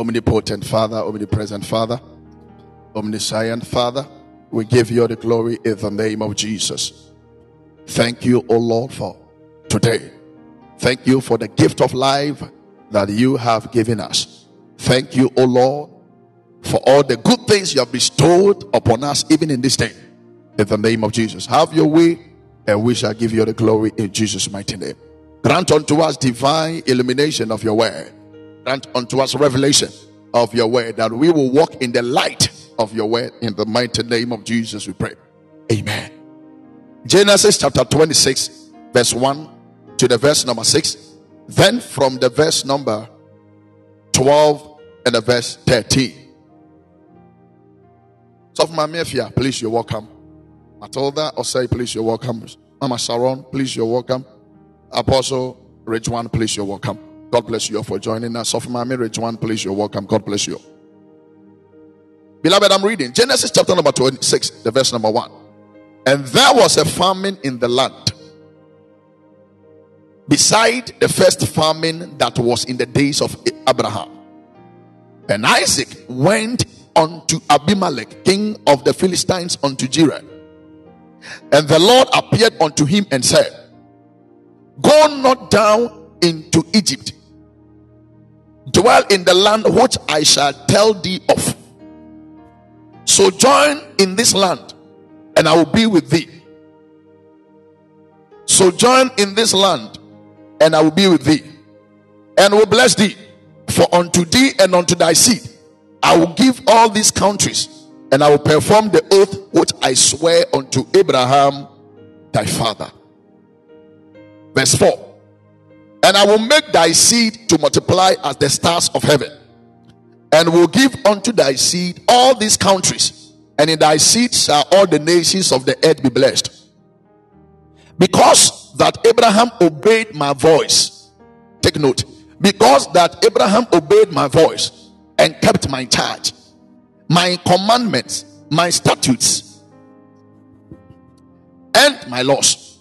Omnipotent Father, omnipresent Father, omniscient Father, we give you the glory in the name of Jesus. Thank you, O Lord, for today. Thank you for the gift of life that you have given us. Thank you, O Lord, for all the good things you have bestowed upon us, even in this day. In the name of Jesus. Have your way, and we shall give you the glory in Jesus' mighty name. Grant unto us divine illumination of your word. Grant unto us revelation of your word that we will walk in the light of your word. In the mighty name of Jesus, we pray. Amen. Genesis chapter 26, verse 1 to the verse number 6. Then from the verse number 12 and the verse 13. So, my Mafia, please, you're welcome. Matilda say, please, you're welcome. Mama Sharon, please, you're welcome. Apostle Ridgewan, please, you're welcome. God bless you all for joining us. Of my marriage, one please, you're welcome. God bless you. Beloved, I'm reading Genesis chapter number 26, the verse number 1. And there was a famine in the land, beside the first famine that was in the days of Abraham. And Isaac went unto Abimelech, king of the Philistines, unto Gerar. And the Lord appeared unto him and said, Go not down into Egypt, dwell in the land which I shall tell thee of. Sojourn in this land, and I will be with thee. Sojourn in this land, and I will be with thee, and will bless thee. For unto thee and unto thy seed I will give all these countries, and I will perform the oath which I swear unto Abraham thy father. Verse 4 And I will make thy seed to multiply as the stars of heaven, and will give unto thy seed all these countries, and in thy seed shall all the nations of the earth be blessed. Because that Abraham obeyed my voice, take note, because that Abraham obeyed my voice and kept my charge, my commandments, my statutes, and my laws.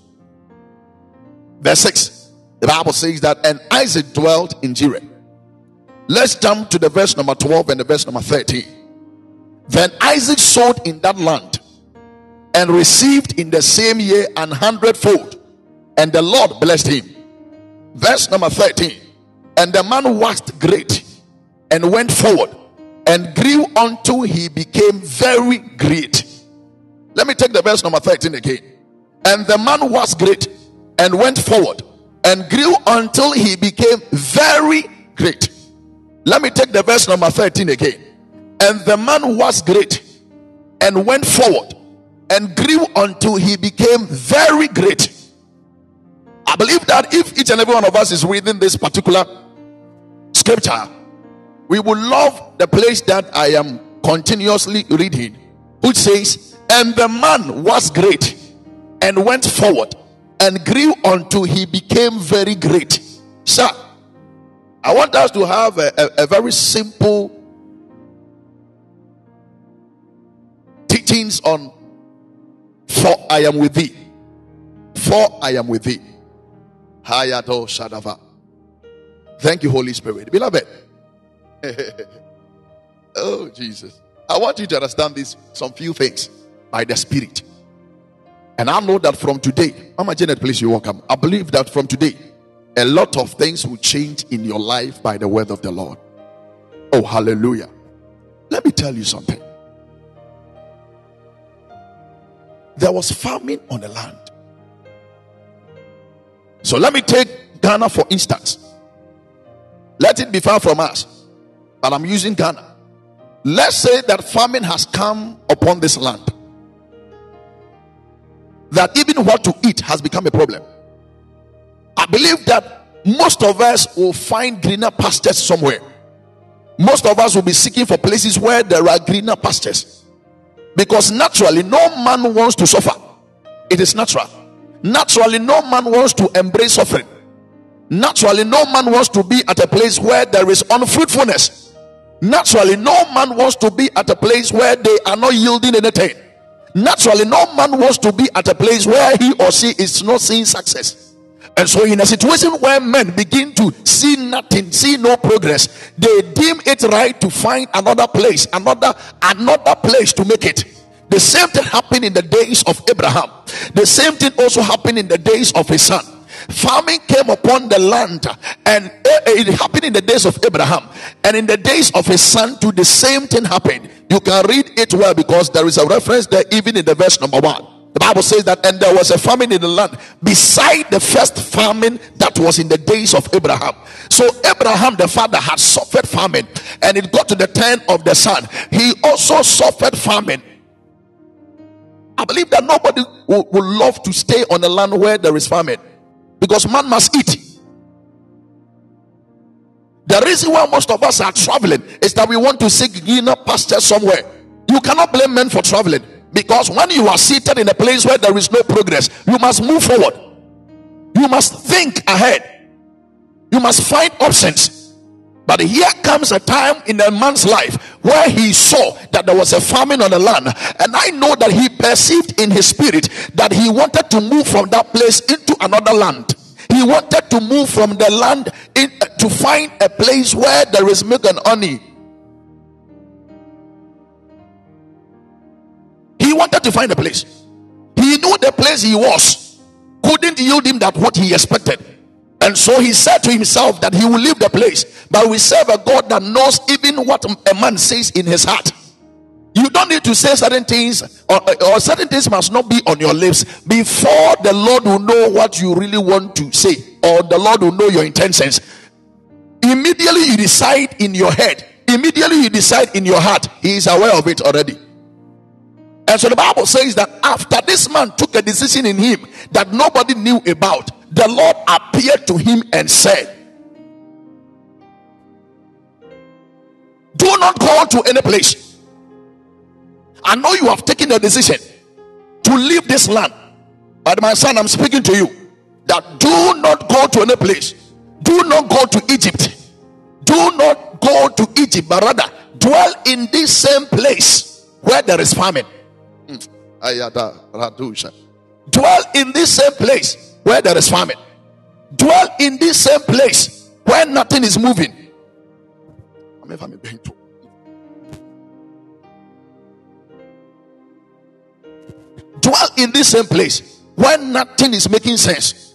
Verse 6, the Bible says that, and Isaac dwelt in Jireh. Let's jump to the verse number 12 and the verse number 13. Then Isaac sowed in that land and received in the same year an hundredfold, and the Lord blessed him. Verse number 13. And the man waxed great and went forward and grew until he became very great. Let me take the verse number 13 again. And the man was great and went forward and grew until he became very great. Let me take the verse number 13 again. And the man was great and went forward and grew until he became very great. I believe that if each and every one of us is reading this particular scripture, we will love the place that I am continuously reading, which says, And the man was great and went forward and grew until he became very great. Sir, I want us to have a, a, a very simple teachings on for I am with thee. For I am with thee. Hayato Shadava. Thank you, Holy Spirit. Beloved, oh, Jesus. I want you to understand this, some few things by the Spirit. And I know that from today, Mama Janet, please, you welcome. I believe that from today, a lot of things will change in your life by the word of the Lord. Oh, hallelujah. Let me tell you something. There was famine on the land. So let me take Ghana for instance. Let it be far from us but I'm using Ghana. Let's say that famine has come upon this land. That even what to eat has become a problem. I believe that most of us will find greener pastures somewhere. Most of us will be seeking for places where there are greener pastures. Because naturally, no man wants to suffer. It is natural. Naturally, no man wants to embrace suffering. Naturally, no man wants to be at a place where there is unfruitfulness. Naturally, no man wants to be at a place where they are not yielding anything. Naturally, no man wants to be at a place where he or she is not seeing success. And so, in a situation where men begin to see nothing, see no progress, they deem it right to find another place, another another place to make it. The same thing happened in the days of Abraham. The same thing also happened in the days of his son. Famine came upon the land, and it happened in the days of Abraham, and in the days of his son, to the same thing happened. You can read it well because there is a reference there, even in the verse number one. The Bible says that, and there was a famine in the land beside the first famine that was in the days of Abraham. So, Abraham, the father, had suffered famine, and it got to the turn of the son. He also suffered famine. I believe that nobody would, would love to stay on a land where there is famine because man must eat. The reason why most of us are traveling is that we want to seek greener pasture somewhere. You cannot blame men for traveling because when you are seated in a place where there is no progress, you must move forward. You must think ahead. You must find options. But here comes a time in a man's life where he saw that there was a famine on the land. And I know that he perceived in his spirit that he wanted to move from that place into another land. He wanted to move from the land in, uh, to find a place where there is milk and honey. He wanted to find a place. He knew the place he was couldn't yield him that what he expected. And so he said to himself that he will leave the place. But we serve a God that knows even what a man says in his heart. You don't need to say certain things, or, or, certain things must not be on your lips before the Lord will know what you really want to say, or the Lord will know your intentions. Immediately you decide in your head, immediately you decide in your heart, he is aware of it already. And so the Bible says that after this man took a decision in him that nobody knew about, the Lord appeared to him and said, Do not go to any place. I know you have taken a decision to leave this land. But my son, I'm speaking to you that do not go to any place. Do not go to Egypt. Do not go to Egypt, but rather dwell in this same place where there is famine. Dwell in this same place where there is famine. Dwell in this same place where nothing is moving. Dwell in this same place where nothing is making sense.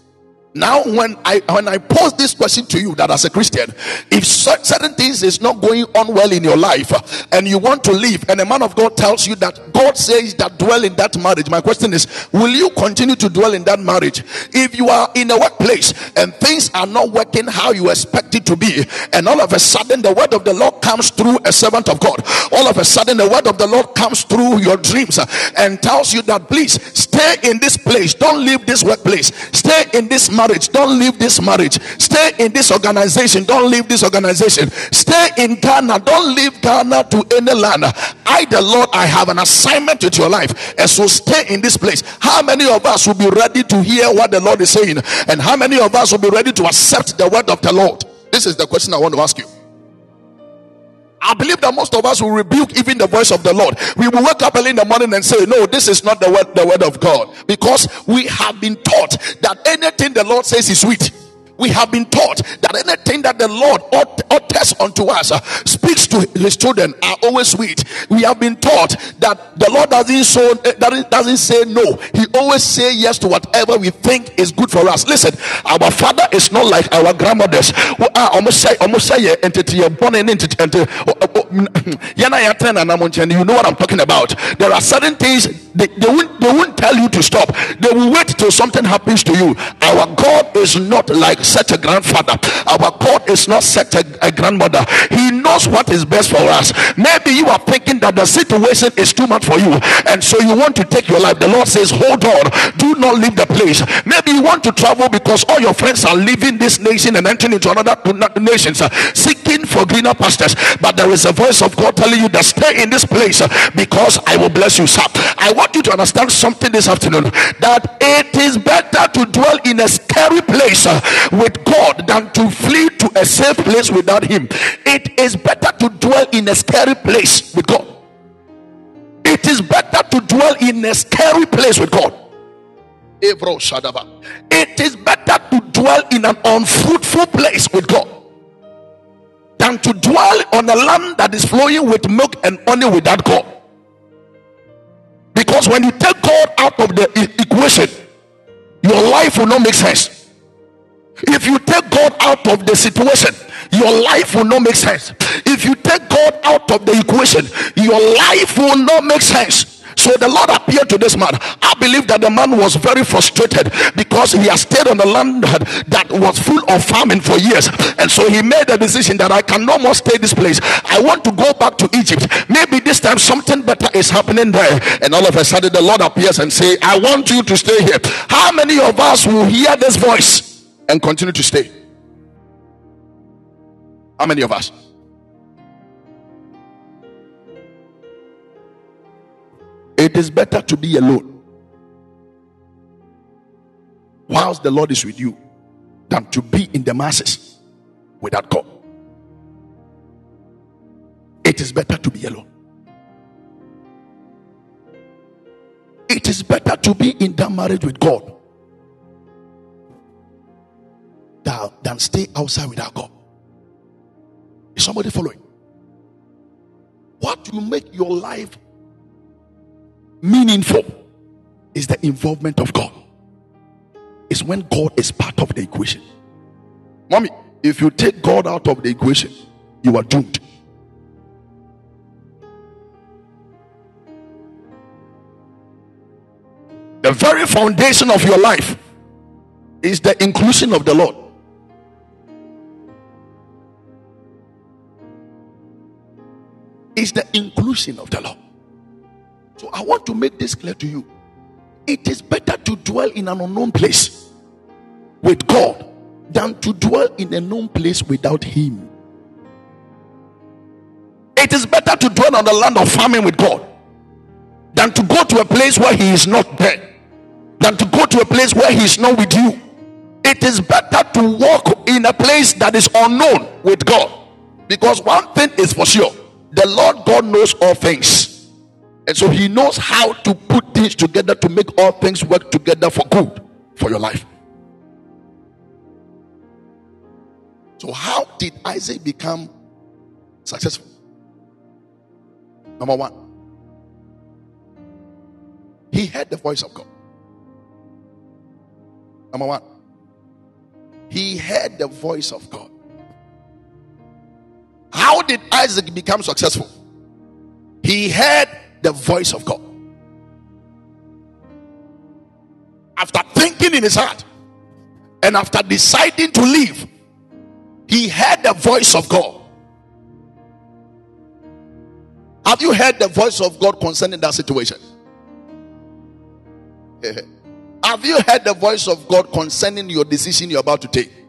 Now, when I when I pose this question to you, that as a Christian, if certain things is not going on well in your life, uh, and you want to leave, and a man of God tells you that God says that dwell in that marriage, my question is, will you continue to dwell in that marriage? If you are in a workplace and things are not working how you expect it to be, and all of a sudden the word of the Lord comes through a servant of God, all of a sudden the word of the Lord comes through your dreams uh, and tells you that please stay in this place, don't leave this workplace, stay in this marriage marriage, don't leave this marriage. Stay in this organization, don't leave this organization. Stay in Ghana, don't leave Ghana to any land. I, the Lord, I have an assignment with your life, and so stay in this place. How many of us will be ready to hear what the Lord is saying? And how many of us will be ready to accept the word of the Lord? This is the question I want to ask you. I believe that most of us will rebuke even the voice of the Lord. We will wake up early in the morning and say, No, this is not the word, the word of God. Because we have been taught that anything the Lord says is sweet we have been taught that anything that the Lord utters unto us uh, speaks to his children are always sweet. We have been taught that the Lord doesn't so uh, doesn't say no. He always say yes to whatever we think is good for us. Listen, our father is not like our grandmothers. Entity you know what I'm talking about. There are certain things they, they won't they won't tell you to stop. They will wait till something happens to you. Our God is not like such a grandfather. Our God is not such a, a grandmother. He knows what is best for us. Maybe you are thinking that the situation is too much for you, and so you want to take your life. The Lord says, Hold on, do not leave the place. Maybe you want to travel because all your friends are leaving this nation and entering into another nations, uh, seeking for greener pastures. But there is a voice of God telling you that stay in this place uh, because I will bless you. Sir, I want you to understand something this afternoon that it is better to dwell in a scary place uh, with God than to flee to a safe place without Him. It is better to dwell in a scary place with God. It is better to dwell in a scary place with God. It is better to dwell in an unfruitful place with God than to dwell on a land that is flowing with milk and honey without God. Because when you take God out of the equation, your life will not make sense. If you take God out of the situation, your life will not make sense. If you take God out of the equation, your life will not make sense. So the Lord appeared to this man. I believe that the man was very frustrated because he has stayed on the land that was full of famine for years. And so he made a decision that I can no more stay this place. I want to go back to Egypt. Maybe this time something better is happening there. And all of a sudden the Lord appears and say, I want you to stay here. How many of us will hear this voice and continue to stay? How many of us? It is better to be alone whilst the Lord is with you than to be in the masses without God. It is better to be alone. It is better to be in that marriage with God than, stay outside without God. Is somebody following? What will make your life meaningful is the involvement of God. It's when God is part of the equation. Mommy, if you take God out of the equation, you are doomed. The very foundation of your life is the inclusion of the Lord. Inclusion of the law. So I want to make this clear to you. It is better to dwell in an unknown place with God than to dwell in a known place without Him. It is better to dwell on the land of famine with God than to go to a place where He is not there, than to go to a place where He is not with you. It is better to walk in a place that is unknown with God because one thing is for sure the Lord God knows all things. And so he knows how to put things together to make all things work together for good for your life. So, how did Isaac become successful? Number one, he heard the voice of God. Number one, he heard the voice of God. How did Isaac become successful? He heard the voice of God. After thinking in his heart and after deciding to leave, he heard the voice of God. Have you heard the voice of God concerning that situation? Have you heard the voice of God concerning your decision you're about to take?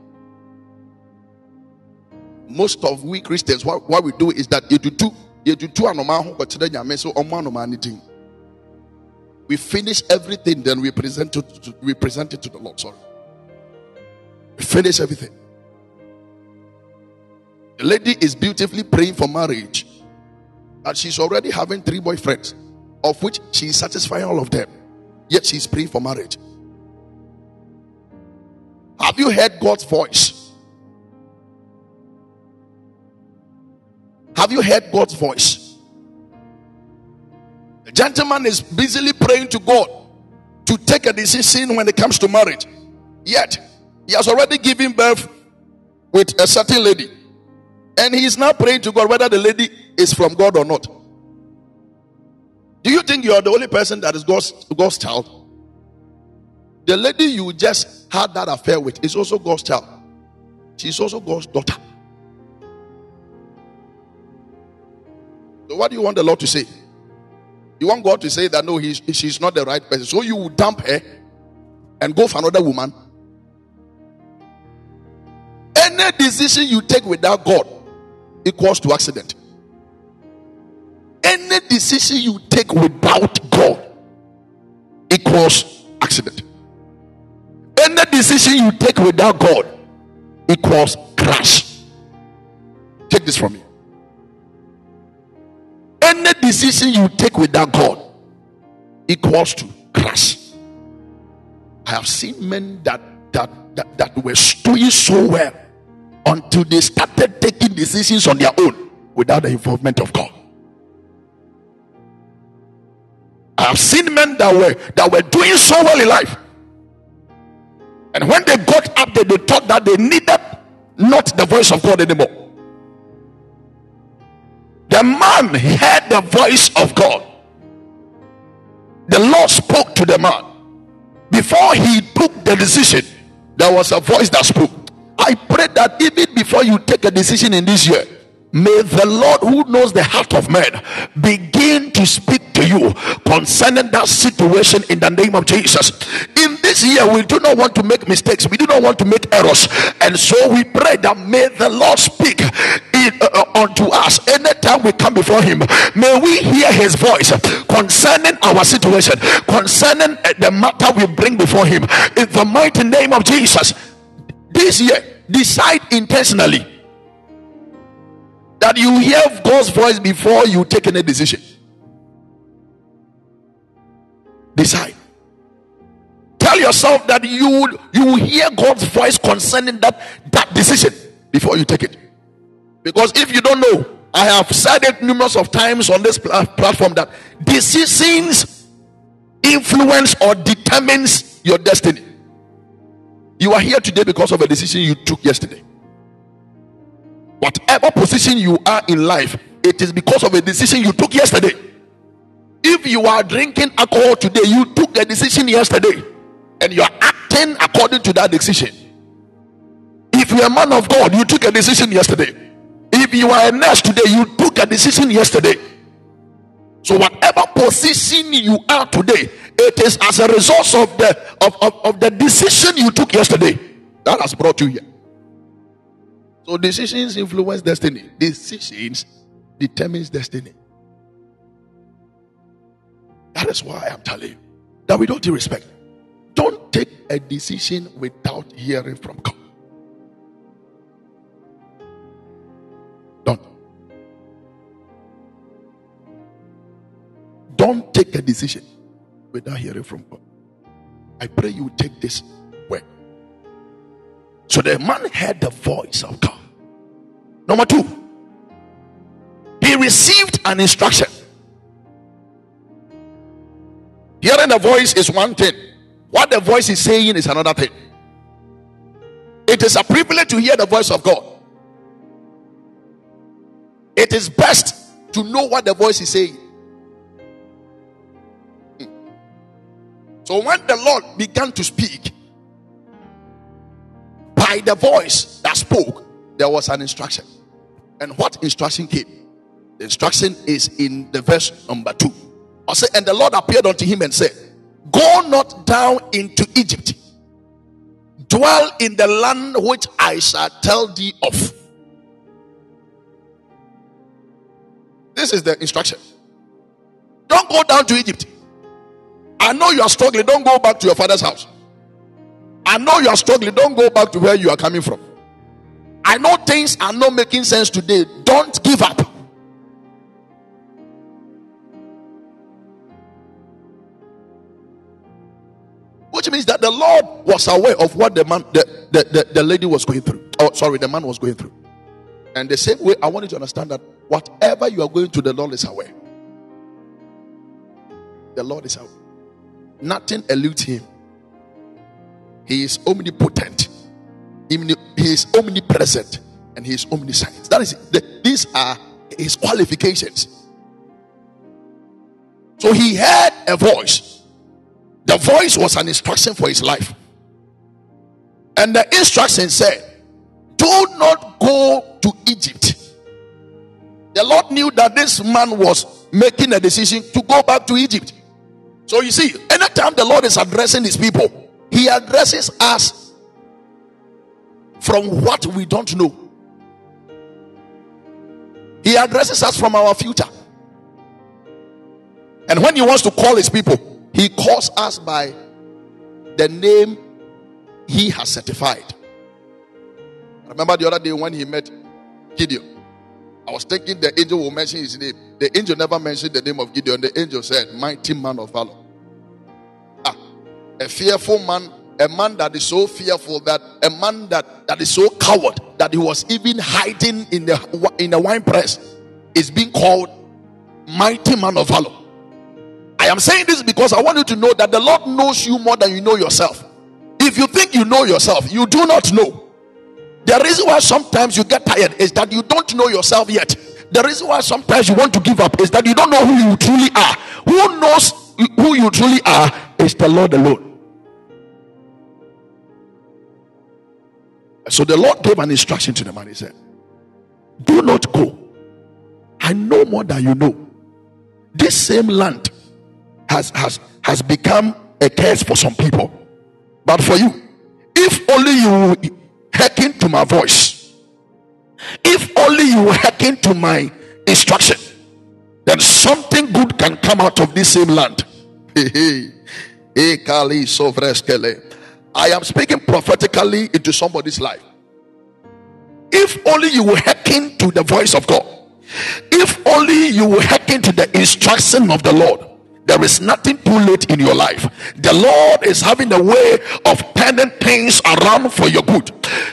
Most of we Christians, what, what we do is that you do ho kɔkyerɛ nyame so we finish everything then we present it to, we present it to the lord sorry. We finish everything. The lady is beautifully praying for marriage and she's already having three boyfriends of which she's satisfying all of them yet she's praying for marriage. Have you heard god's voice Have you heard God's voice? The gentleman is busily praying to God to take a decision when it comes to marriage. Yet, he has already given birth with a certain lady. And he is now praying to God whether the lady is from God or not. Do you think you are the only person that is God's, God's child? The lady you just had that affair with is also God's child. She's also God's daughter. What do you want the Lord to say? You want God to say that no, he's, she's not the right person. So, you will dump her and go for another woman. Any decision you take without God equals to accident. Any decision you take without God equals accident. Any decision you take without God equals crash. Take this from me. Any decision you take without God equals to crash. I have seen men that that that, that were doing so well until they started taking decisions on their own without the involvement of God. I have seen men that were that were doing so well in life. And when they got up there, they thought that they needed not the voice of God anymore. The man heard the voice of God. The Lord spoke to the man. Before he took the decision, there was a voice that spoke. I pray that even before you take a decision in this year, may the Lord who knows the heart of man begin to speak to you concerning that situation in the name of Jesus. In this year, we do not want to make mistakes, we do not want to make errors, and so we pray that may the Lord speak uh, uh unto us anytime we come before Him. May we hear His voice concerning our situation, concerning uh, the matter we bring before Him. In the mighty name of Jesus, this year, decide intentionally that you hear God's voice before you take any decision. Decide. Tell yourself that you you will hear God's voice concerning that that decision before you take it. Because if you don't know, I have said it numerous of times on this platform that decisions influence or determines your destiny. You are here today because of a decision you took yesterday. Whatever position you are in life, it is because of a decision you took yesterday. If you are drinking alcohol today, you took a decision yesterday and you are acting according to that decision. If you're a man of God, you took a decision yesterday. If you are a nurse today, you took a decision yesterday. So, whatever position you are today, it is as a result of the of, of, of the decision you took yesterday that has brought you here. So, decisions influence destiny. Decisions determines destiny. That is why I'm telling you that we don't respect. Don't take a decision without hearing from God. Don't take a decision without hearing from God. I pray you take this way. So the man heard the voice of God. Number two, he received an instruction. Hearing the voice is one thing, what the voice is saying is another thing. It is a privilege to hear the voice of God. It is best to know what the voice is saying. So when the Lord began to speak by the voice that spoke, there was an instruction. And what instruction came? The instruction is in the verse number two. I say, and the Lord appeared unto him and said, Go not down into Egypt, dwell in the land which I shall tell thee of. This is the instruction. Don't go down to Egypt. I know you are struggling. Don't go back to your father's house. I know you are struggling. Don't go back to where you are coming from. I know things are not making sense today. Don't give up. Which means that the Lord was aware of what the man, the, the, the, the lady was going through. Oh, sorry, the man was going through. And the same way, I want you to understand that whatever you are going to, the Lord is aware. The Lord is aware. Nothing eludes him. He is omnipotent. He is omnipresent and he is omniscient. That is the, these are his qualifications. So he heard a voice the voice was an instruction for his life. And the instruction said, Do not go to Egypt. The Lord knew that this man was making a decision to go back to Egypt. So you see, anytime the Lord is addressing his people, he addresses us from what we don't know. He addresses us from our future. And when he wants to call his people, he calls us by the name he has certified. remember the other day when he met Gideon. I was thinking the angel will mention his name. The angel never mentioned the name of Gideon. The angel said, Mighty man of valor. Ah, a fearful man a man that is so fearful that a man that, that is so coward that he was even hiding in the in the wine press is being called mighty man of valor. I am saying this because I want you to know that the Lord knows you more than you know yourself. If you think you know yourself, you do not know. The reason why sometimes you get tired is that you don't know yourself yet. The reason why sometimes you want to give up is that you don't know who you truly are. Who knows who you truly are is the Lord alone. So the Lord gave an instruction to the man. He said, Do not go. I know more than you know. This same land has, has, has become a curse for some people. But for you, if only you hearken to my voice, if only you hearken to my instruction, then something good can come out of this same land. I am speaking prophetically into somebody's life. If only you will hearken to the voice of God, if only you will hearken to the instruction of the Lord, there is nothing too late in your life. The Lord is having a way of turning things around for your good.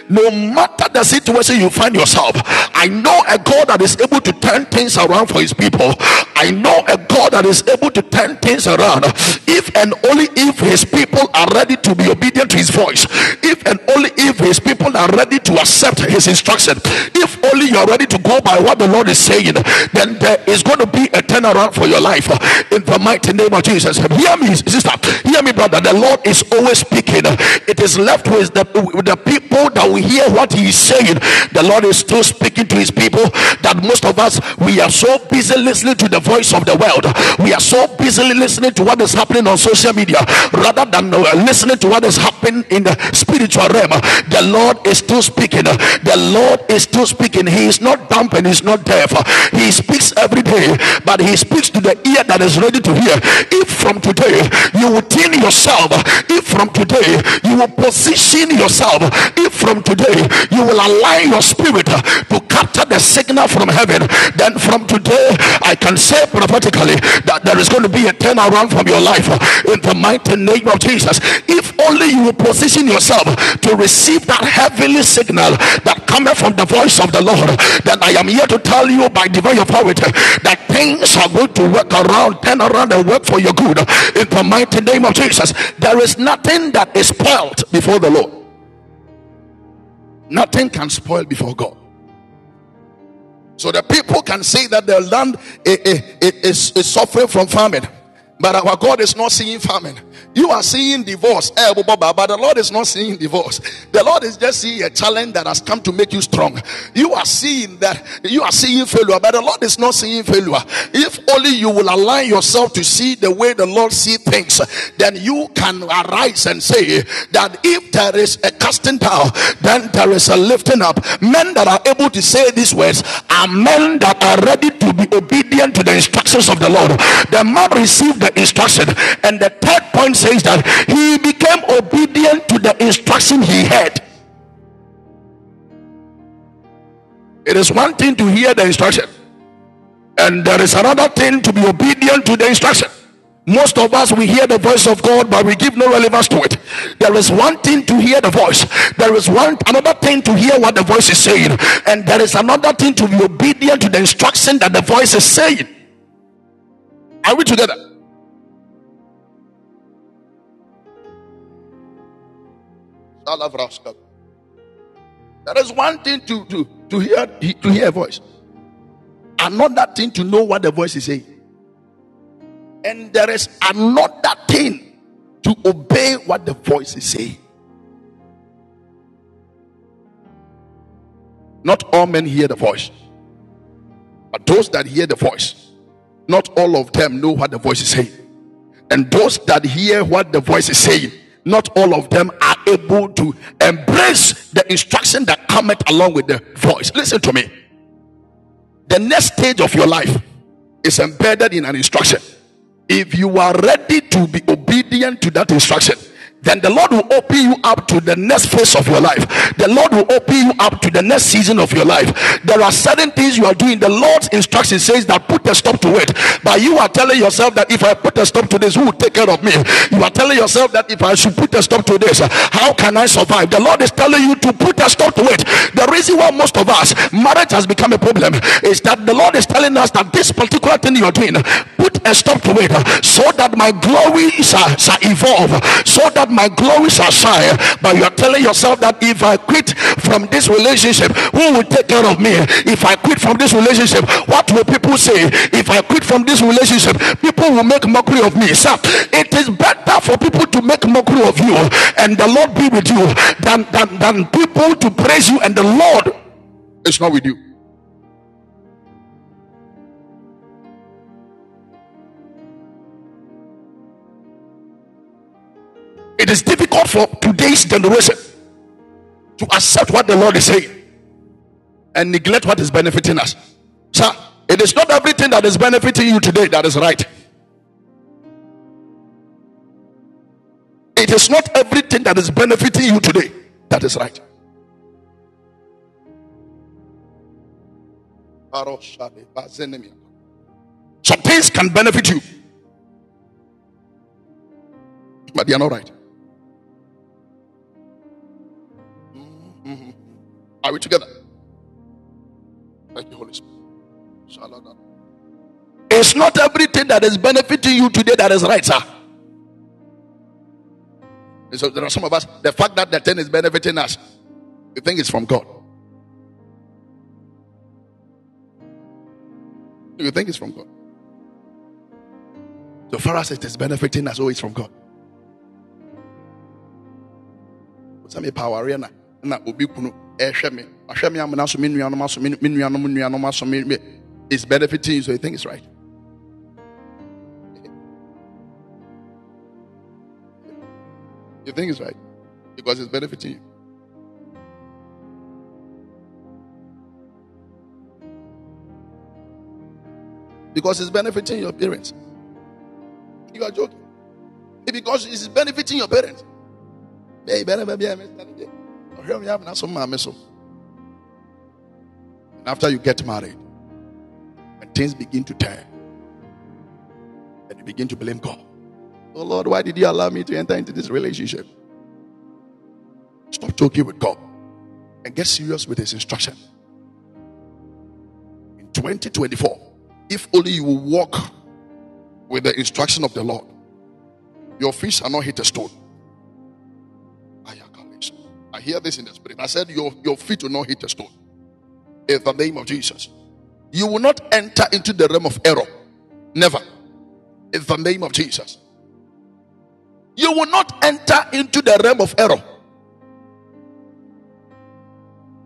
No matter the situation you find yourself, I know a God that is able to turn things around for his people. I know a God that is able to turn things around if and only if his people are ready to be obedient to his voice. If and only if his people are ready to accept his instruction. If only you are ready to go by what the Lord is saying, then there is going to be a turnaround for your life in the mighty name of Jesus. Hear me, sister. Hear me, brother. The Lord is always speaking. It is left with the, with the people that we hear what He is saying. The Lord is still speaking to His people. That most of us we are so busy listening to the voice of the world. We are so busy listening to what is happening on social media rather than uh, listening to what is happening in the spiritual realm. The Lord is still speaking. The Lord is still speaking. He is not dumb and he's not deaf. He speaks every day, but he speaks to the ear that is ready to hear. If from today you will tune yourself, if from today you will position yourself, if from today you will align your spirit to capture the signal from heaven, then from today I can say prophetically that there is going to be a turnaround from your life in the mighty name of Jesus. If only you will position yourself to receive that heavenly signal that cometh from the voice of the Lord, then I am here to tell you by divine authority that things are going to work around, turn around work for your good in the mighty name of Jesus. There is nothing that is spoiled before the Lord. Nothing can spoil before God. So the people can say that their land is, is suffering from famine, but our God is not seeing famine. You are seeing divorce, eh, but the Lord is not seeing divorce. The Lord is just seeing a challenge that has come to make you strong. You are seeing that you are seeing failure, but the Lord is not seeing failure. If only you will align yourself to see the way the Lord sees things, then you can arise and say that if there is a casting down, then there is a lifting up. Men that are able to say these words are men that are ready to be obedient to the instructions of the Lord. The man received the instruction, and the third point says that he became obedient to the instruction he had. It is one thing to hear the instruction, and there is another thing to be obedient to the instruction. Most of us we hear the voice of God, but we give no relevance to it. There is one thing to hear the voice, there is one another thing to hear what the voice is saying, and there is another thing to be obedient to the instruction that the voice is saying. Are we together? There is one thing to, to, to hear to hear a voice. Another thing to know what the voice is saying. And there is another thing to obey what the voice is saying. Not all men hear the voice. But those that hear the voice, not all of them know what the voice is saying. And those that hear what the voice is saying, not all of them are able to embrace the instruction that cometh along with the voice. Listen to me. The next stage of your life is embedded in an instruction. If you are ready to be obedient to that instruction, then the Lord will open you up to the next phase of your life. The Lord will open you up to the next season of your life. There are certain things you are doing. The Lord's instruction says that put a stop to it. But you are telling yourself that if I put a stop to this, who will take care of me? You are telling yourself that if I should put a stop to this, how can I survive? The Lord is telling you to put a stop to it. The reason why most of us marriage has become a problem is that the Lord is telling us that this particular thing you are doing, put a stop to it so that my glory shall, shall evolve, so that my glory shall shine. But you are telling yourself that if I quit from this relationship, who will take care of me? If I quit from this relationship, what will people say? If I quit from this relationship, people will make mockery of me. Sir, it is better for people to make mockery of you and the Lord be with you than, than, than people to praise you and the Lord is not with you. It is difficult for today's generation to accept what the Lord is saying and neglect what is benefiting us. Sir, it is not everything that is benefiting you today that is right. It is not everything that is benefiting you today that is right. Some things can benefit you, but they are not right. Are we together? Thank you, Holy Spirit. It's not everything that is benefiting you today that is right, sir. And so there are some of us, the fact that the thing is benefiting us, we think it's from God. You think it's from God. So far as it is benefiting us, oh, always from God. Some power arena na ɛhwɛ me. Ahwɛ me amena so me nuanom aso me nuanom nuanom aso me is benefiting you so you think it's right. You think it's right? Because it's benefiting you. Because it's benefiting your parents. You are joking. Because it's benefiting your parents and after you get married, and things begin to turn, and you begin to blame God. Oh Lord, why did you allow me to enter into this relationship? Stop joking with God and get serious with His instruction. In 2024, if only you will walk with the instruction of the Lord, your feet shall not hit a stone. I hear this in the spirit. I said, Your, your feet will not hit a stone. In the name of Jesus. You will not enter into the realm of error. Never. In the name of Jesus. You will not enter into the realm of error.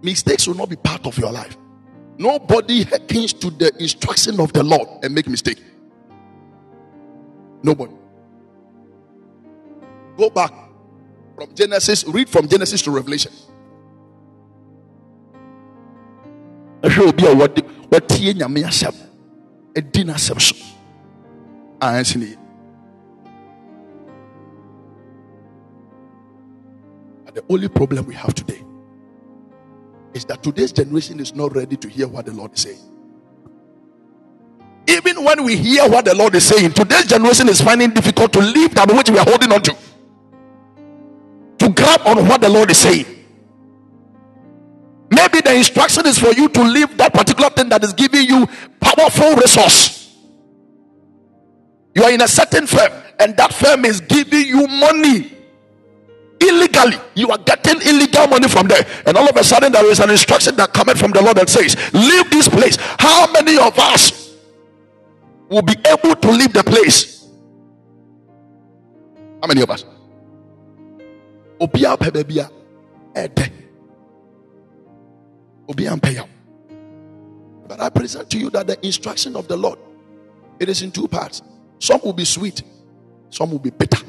Mistakes will not be part of your life. Nobody hearkens to the instruction of the Lord and make mistake. Nobody. Go back from Genesis, read from Genesis to Revelation. a wɔde wɔtie nyame asɛm ɛdi n'asɛm so a ɛnsi ne the only problem we have today is that today's generation is not ready to hear what the Lord is saying. Even when we hear what the Lord is saying, today's generation is finding difficult to leave that which we are holding on to grab on what the Lord is saying. Maybe the instruction is for you to leave that particular thing that is giving you powerful resource. You are in a certain firm, and that firm is giving you money illegally. You are getting illegal money from there, and all of a sudden there is an instruction that coming from the Lord that says, "Leave this place." How many of us will be able to leave the place? How many of us? Obiara pɛ baabi a ɛdɛ. Yaw but i present to you that the instruction of the lord it is in two parts. Some will be sweet some will be bitter.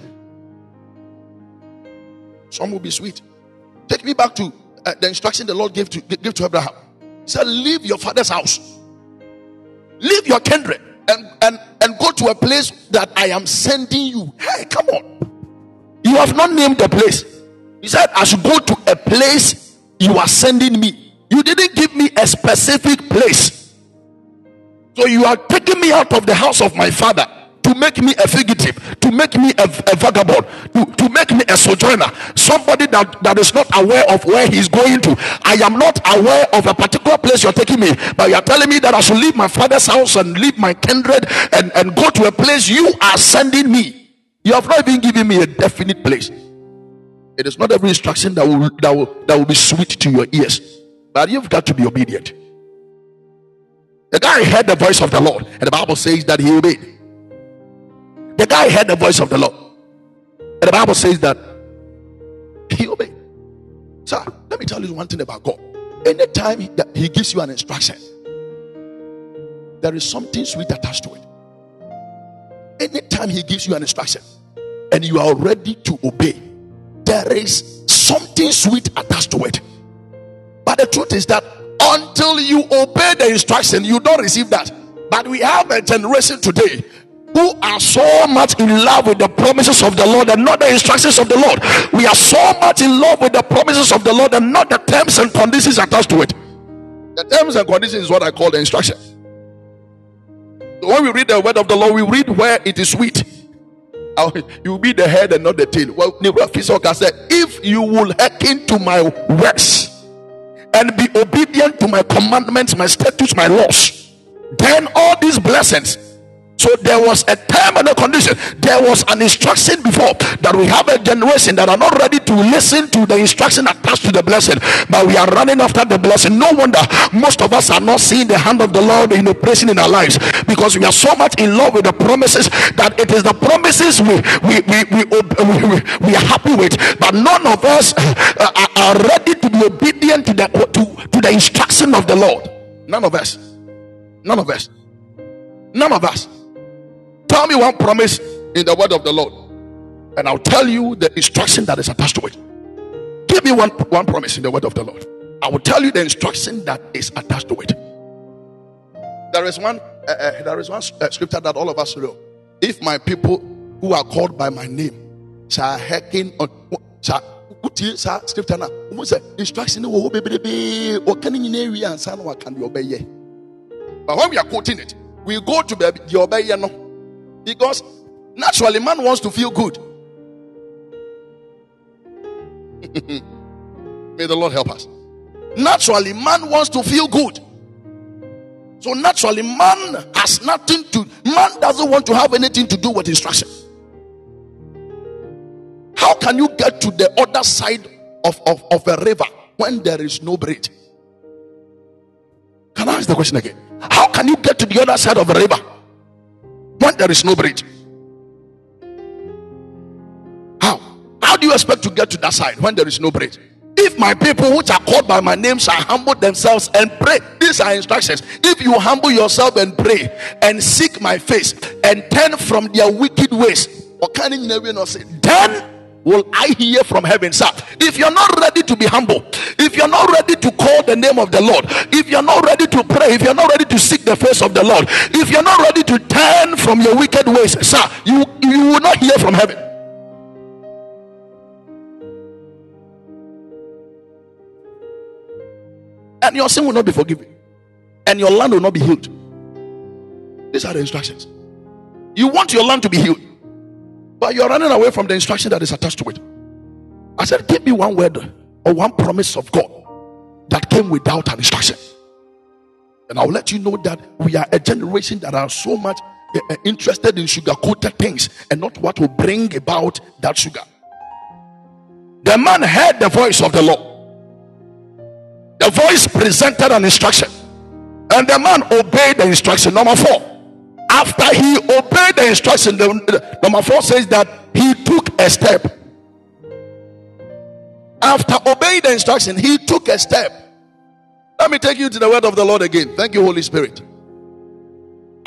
Some will be sweet. Take me back to uh, the instruction the lord gave to give to abraham. He said leave your father's house. Leave your kindred and and and go to a place that i am sending you. Hey come on. You have not named the place. He said, I should go to a place you are sending me. You didn't give me a specific place. So you are taking me out of the house of my father to make me a fugitive, to make me a, a vagabond, to, to make me a sojourner, somebody that, that is not aware of where he's going to. I am not aware of a particular place you're taking me, but you're telling me that I should leave my father's house and leave my kindred and, and go to a place you are sending me. You have not even given me a definite place. It is not every instruction that will, that will, that will be sweet to your ears, but you've got to be obedient. The guy heard the voice of the Lord, and the Bible says that he obeyed. The guy heard the voice of the Lord. And the Bible says that he obeyed. So let me tell you one thing about God. Anytime he, he gives you an instruction, there is something sweet attached to it. Anytime he gives you an instruction and you are ready to obey, there is something sweet attached to it. But the truth is that until you obey the instruction, you don't receive that. But we have a generation today who are so much in love with the promises of the Lord and not the instructions of the Lord. We are so much in love with the promises of the Lord and not the terms and conditions attached to it. The terms and conditions is what I call the instruction. When we read the word of the Lord, we read where it is sweet. You will be the head and not the tail. Well, Nebuchadnezzar said, If you will hearken to my words and be obedient to my commandments, my statutes, my laws, then all these blessings so there was a time and a condition. There was an instruction before that we have a generation that are not ready to listen to the instruction attached to the blessing, but we are running after the blessing. No wonder most of us are not seeing the hand of the Lord in operation in our lives because we are so much in love with the promises that it is the promises we we we we, we, we, are happy with, but none of us uh, are ready to be obedient to the to, to the instruction of the Lord. None of us. None of us. None of us. Tell me one promise in the word of the Lord, and I'll tell you the instruction that is attached to it. Give me one, one promise in the word of the Lord. I will tell you the instruction that is attached to it. There is one, uh, uh, there is one uh, scripture that all of us know. If my people who are called by my name shall hearken on, shall scripture sɛ instruction wɔ hɔ bebrebe wɔka ne nyinaa wie ansa na waka deɛ but when we are quoting it we go to the ɔbɛyɛ no because naturally, man wants to feel good. May the Lord help us. Naturally, man wants to feel good. So naturally, man has nothing to, man doesn't want to have anything to do with instruction. How can you get to the other side of, of, of a river when there is no bridge? Can I ask the question again? How can you get to the other side of a river when there is no bridge. How? How do you expect to get to that side when there is no bridge? If my people which are called by my name shall humble themselves and pray, these are instructions. If you humble yourself and pray and seek my face and turn from their wicked ways, then will I hear from heaven, sir? If you're not ready to be humble, if you're not ready to call the name of the Lord, if you're not ready to pray, if you're not ready to seek the face of the Lord, if you're not ready to turn from your wicked ways, sir, you, you will not hear from heaven. And your sin will not be forgiven, and your land will not be healed. These are the instructions. You want your land to be healed. But you're running away from the instruction that is attached to it. I said, Give me one word or one promise of God that came without an instruction. And I'll let you know that we are a generation that are so much uh, interested in sugar coated things and not what will bring about that sugar. The man heard the voice of the Lord. The voice presented an instruction, and the man obeyed the instruction. Number four, after he obeyed the instruction, the, number four says that he took a step. After obeying the instruction, he took a step. Let me take you to the word of the Lord again. Thank you, Holy Spirit.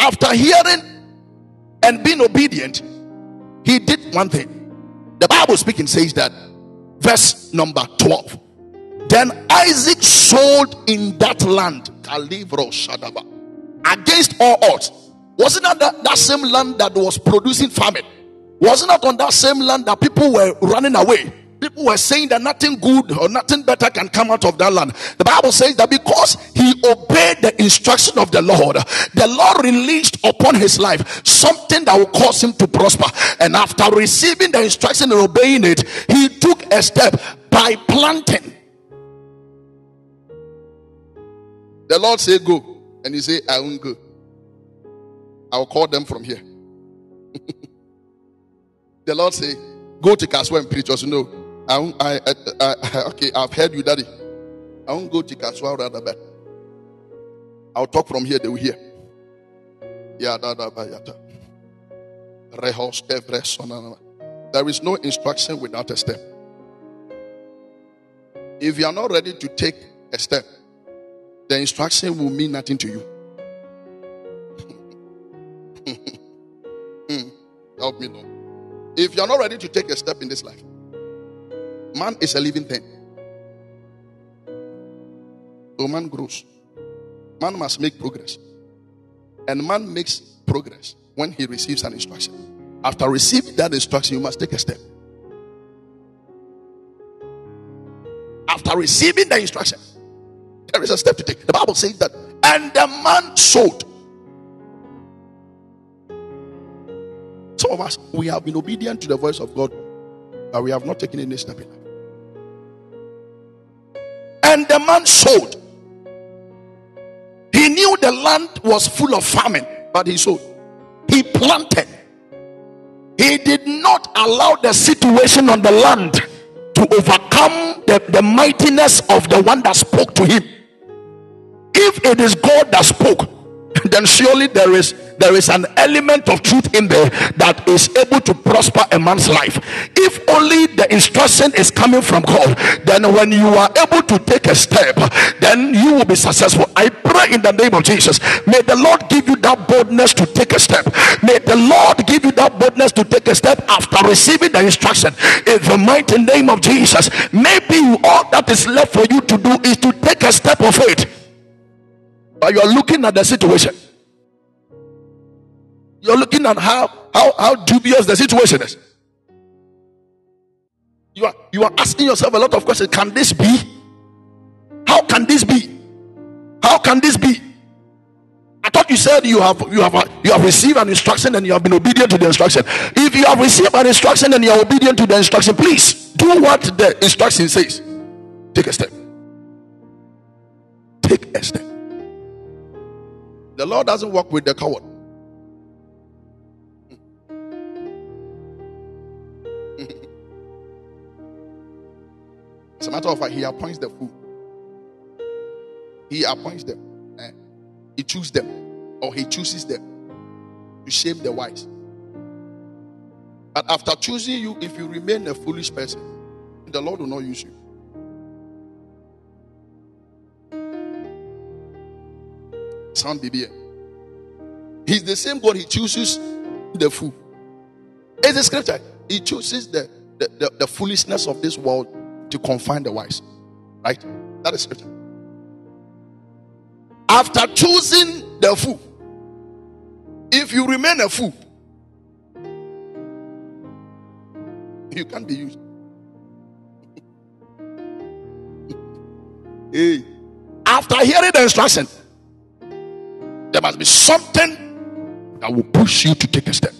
After hearing and being obedient, he did one thing. The Bible speaking says that, verse number 12. Then Isaac sold in that land, against all odds wasn't that, that that same land that was producing famine? Wasn't that on that same land that people were running away? People were saying that nothing good or nothing better can come out of that land. The Bible says that because he obeyed the instruction of the Lord, the Lord released upon his life something that will cause him to prosper. And after receiving the instruction and obeying it, he took a step by planting. The Lord said, Go. And he said, I won't go. I'll call them from here. the Lord say, Go to Kasoa and preach. Also, no, I, I, I, I, okay, I've heard you, Daddy. I won't go to Kasoa rather, but I'll talk from here, they will hear. There is no instruction without a step. If you are not ready to take a step, the instruction will mean nothing to you. Help me, Lord. If you're not ready to take a step in this life, man is a living thing. So man grows. Man must make progress. And man makes progress when he receives an instruction. After receiving that instruction, you must take a step. After receiving the instruction, there is a step to take. The Bible says that, and the man sowed. Of us, we have been obedient to the voice of God, but we have not taken any step in life. And the man sold. He knew the land was full of famine, but he sold. He planted. He did not allow the situation on the land to overcome the, the mightiness of the one that spoke to him. If it is God that spoke, then surely there is there is an element of truth in there that is able to prosper a man's life. If only the instruction is coming from God, then when you are able to take a step, then you will be successful. I pray in the name of Jesus. May the Lord give you that boldness to take a step. May the Lord give you that boldness to take a step after receiving the instruction in the mighty name of Jesus. Maybe all that is left for you to do is to take a step of faith. But you are looking at the situation. You're looking at how, how, how dubious the situation is. You are, you are asking yourself a lot of questions. Can this be? How can this be? How can this be? I thought you said you have you have you have received an instruction and you have been obedient to the instruction. If you have received an instruction and you are obedient to the instruction, please do what the instruction says. Take a step. Take a step. The Lord doesn't work with the coward. As a matter of fact, He appoints the fool. He appoints them. Eh? He chooses them, or He chooses them to shame the wise. But after choosing you, if you remain a foolish person, the Lord will not use you. Sound baby. He's the same God, he chooses the fool. It's the scripture. He chooses the, the, the, the foolishness of this world to confine the wise. Right? That is scripture. After choosing the fool, if you remain a fool, you can't be used. hey. After hearing the instruction, there must be something that will push you to take a step.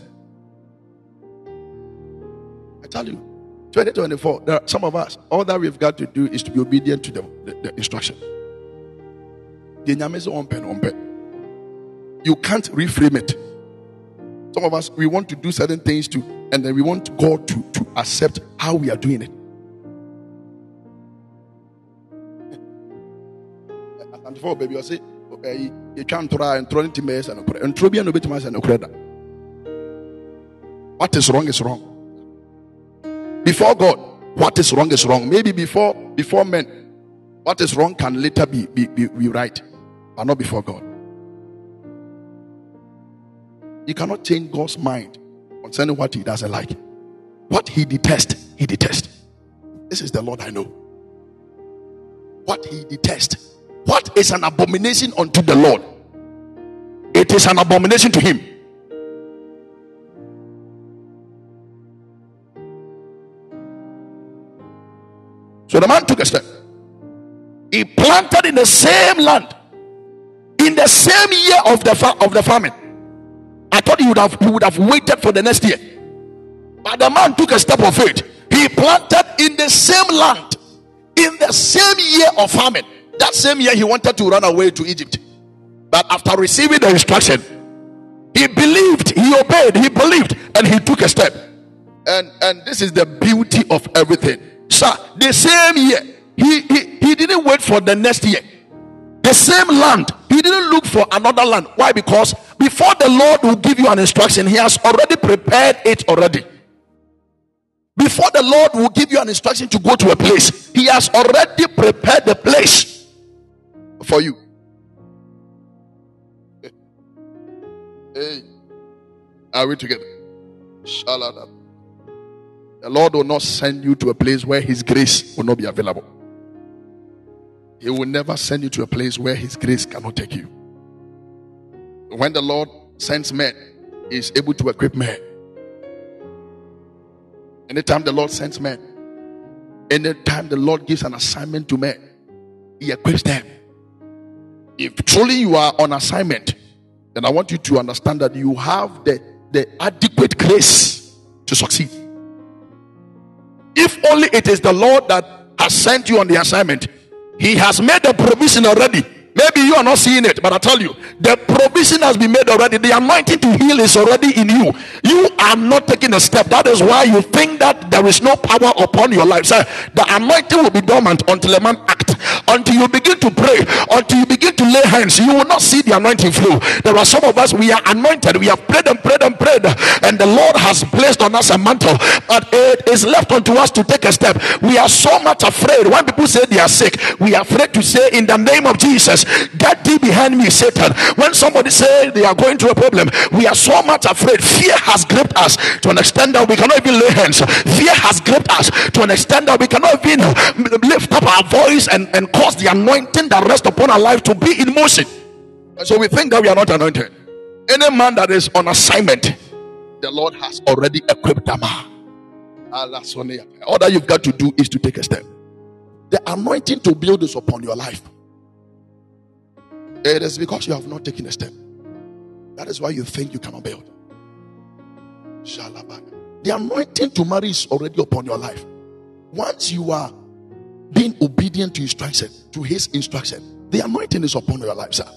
I tell you, 2024, there are some of us, all that we've got to do is to be obedient to the, the, the instruction. You can't reframe it. Some of us, we want to do certain things to, and then we want God to, to accept how we are doing it. And before, baby, I say, yɛtwa ntorɔ a ntorɔ no ntimi ɛyɛ sɛ nokorɛ ntorɔ bia na obɛtumi asɛ nokorɛ da what is wrong is wrong before god what is wrong is wrong. Maybe before before men what is wrong can later be be, be, be right but not before god. You cannot change god's mind concerning what he doesn't like. What he detests he detests. This is the lord i know. What he detests what is an abomination unto the Lord? It is an abomination to him. The man took a step. He planted in the same land, in the same year of the fa- of the famine. I thought he would have he would have waited for the next year, but the man took a step of faith. He planted in the same land, in the same year of famine. That same year, he wanted to run away to Egypt, but after receiving the instruction, he believed, he obeyed, he believed, and he took a step. And and this is the beauty of everything. Sir, the same year, he, he, he didn't wait for the next year. The same land, he didn't look for another land. Why? Because before the Lord will give you an instruction, he has already prepared it already. Before the Lord will give you an instruction to go to a place, he has already prepared the place for you. Hey, are we together? Shalada. The Lord will not send you to a place where His grace will not be available. He will never send you to a place where His grace cannot take you. When the Lord sends men, He is able to equip men. Anytime the Lord sends men, anytime the Lord gives an assignment to men, He equips them. If truly you are on assignment, then I want you to understand that you have the, the adequate grace to succeed. If only it is the Lord that has sent you on the assignment, He has made the provision already. Maybe you are not seeing it, but I tell you, the provision has been made already. The anointing to heal is already in you. You are not taking a step. That is why you think that there is no power upon your life. Sir, the anointing will be dormant until a man acts. Until you begin to pray, until you begin to lay hands, you will not see the anointing flow. There are some of us, we are anointed. We have prayed and prayed and prayed, and the Lord has placed on us a mantle. But it is left unto us to take a step. We are so much afraid. When people say they are sick, we are afraid to say, In the name of Jesus, get thee behind me, Satan. When somebody say they are going through a problem, we are so much afraid. Fear has gripped us to an extent that we cannot even lay hands. Fear has gripped us to an extent that we cannot even lift up our voice and, and cause the anointing that rests upon our life to be in motion. And so we think that we are not anointed. Any man that is on assignment, the Lord has already equipped them. All that you've got to do is to take a step. The anointing to build is upon your life. It is because you have not taken a step. That is why you think you cannot build. The anointing to marry is already upon your life. Once you are being obedient to instruction, to his instruction, the anointing is upon your life, sir.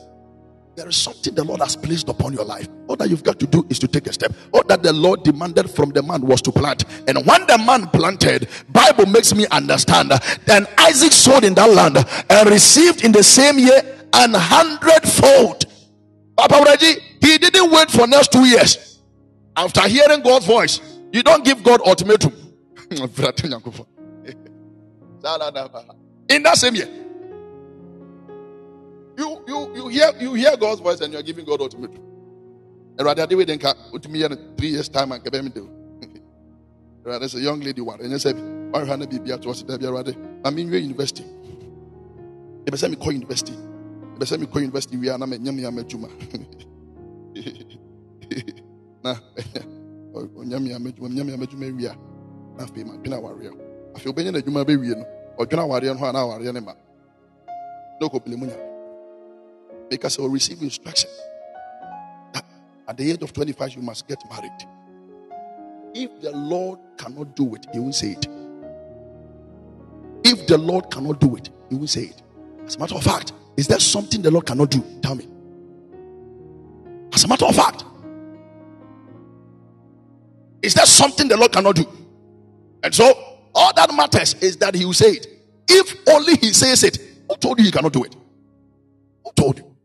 There is something the Lord has placed upon your life. All that you've got to do is to take a step. All that the Lord demanded from the man was to plant. And when the man planted, Bible makes me understand. Then Isaac sowed in that land and received in the same year an hundredfold. Papa Reggie, he didn't wait for next two years. After hearing God's voice, you don't give God ultimatum. in that same year. You you you hear you hear God's voice and you're giving God ultimatum. And rather they wait with me in three years' time and give him do. There's a young lady one and you said, Why Hannah be at was there rather? I mean you're university. If I say me call university, if I say me call university, we are not nyam yam juma. Na nyam yam juma nyam yam juma we are. Na fe ma obenya na juma be wie no. Odwena ware no ho na ware ne ma. No ko blame nya. Because will receive instruction. That at the age of 25, you must get married. If the Lord cannot do it, He will say it. If the Lord cannot do it, He will say it. As a matter of fact, is there something the Lord cannot do? Tell me. As a matter of fact, is there something the Lord cannot do? And so, all that matters is that He will say it. If only He says it, who told you He cannot do it? Who told you?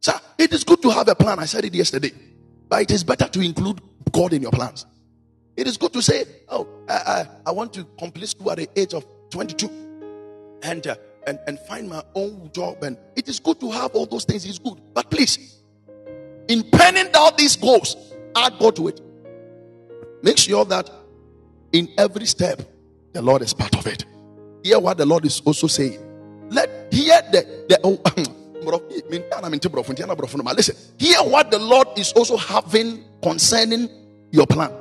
Sir, it is good to have a plan. I said it yesterday. But it is better to include God in your plans. It is good to say, Oh, I, I, I want to complete school at the age of 22 and, uh, and, and find my own job. And it is good to have all those things. It's good. But please, in penning down these goals, add God to it. Make sure that in every step, the Lord is part of it. Hear what the Lord is also saying. Let hear the, the oh, listen. Hear what the Lord is also having concerning your plan.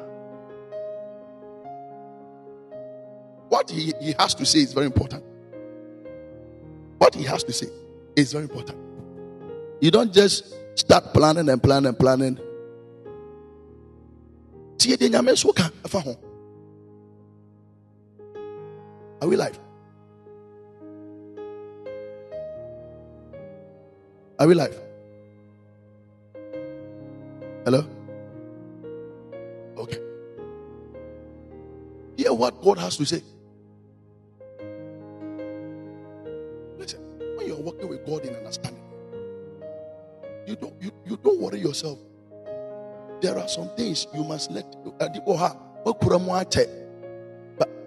what he, he has to say is very important. What he has to say is very important. You don't just start planning and planning and planning. Are we live? Are we live? Hello? Okay. Hear what God has to say. Listen, when you're working with God in understanding, you don't you, you don't worry yourself. There are some things you must let but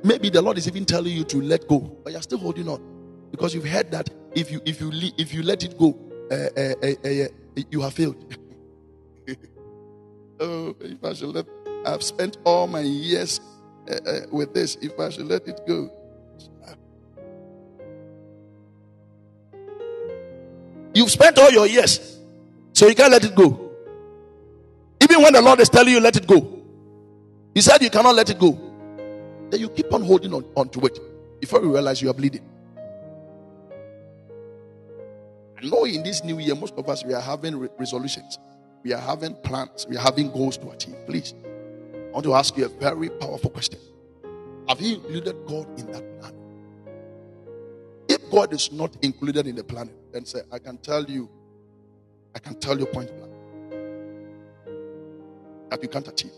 maybe the Lord is even telling you to let go, but you're still holding on because you've heard that if you if you if you let it go, uh, uh, uh, you have failed. oh, if I should let, I've spent all my years with this. If I should let it go, you've spent all your years, so you can't let it go. Even when the Lord is telling you let it go, He said you cannot let it go. Then you keep on holding on, on to it before you realize you are bleeding. I know in this new year, most of us we are having re- resolutions, we are having plans, we are having goals to achieve. Please, I want to ask you a very powerful question. Have you included God in that plan? If God is not included in the plan, then say, I can tell you, I can tell you point blank that you can't achieve.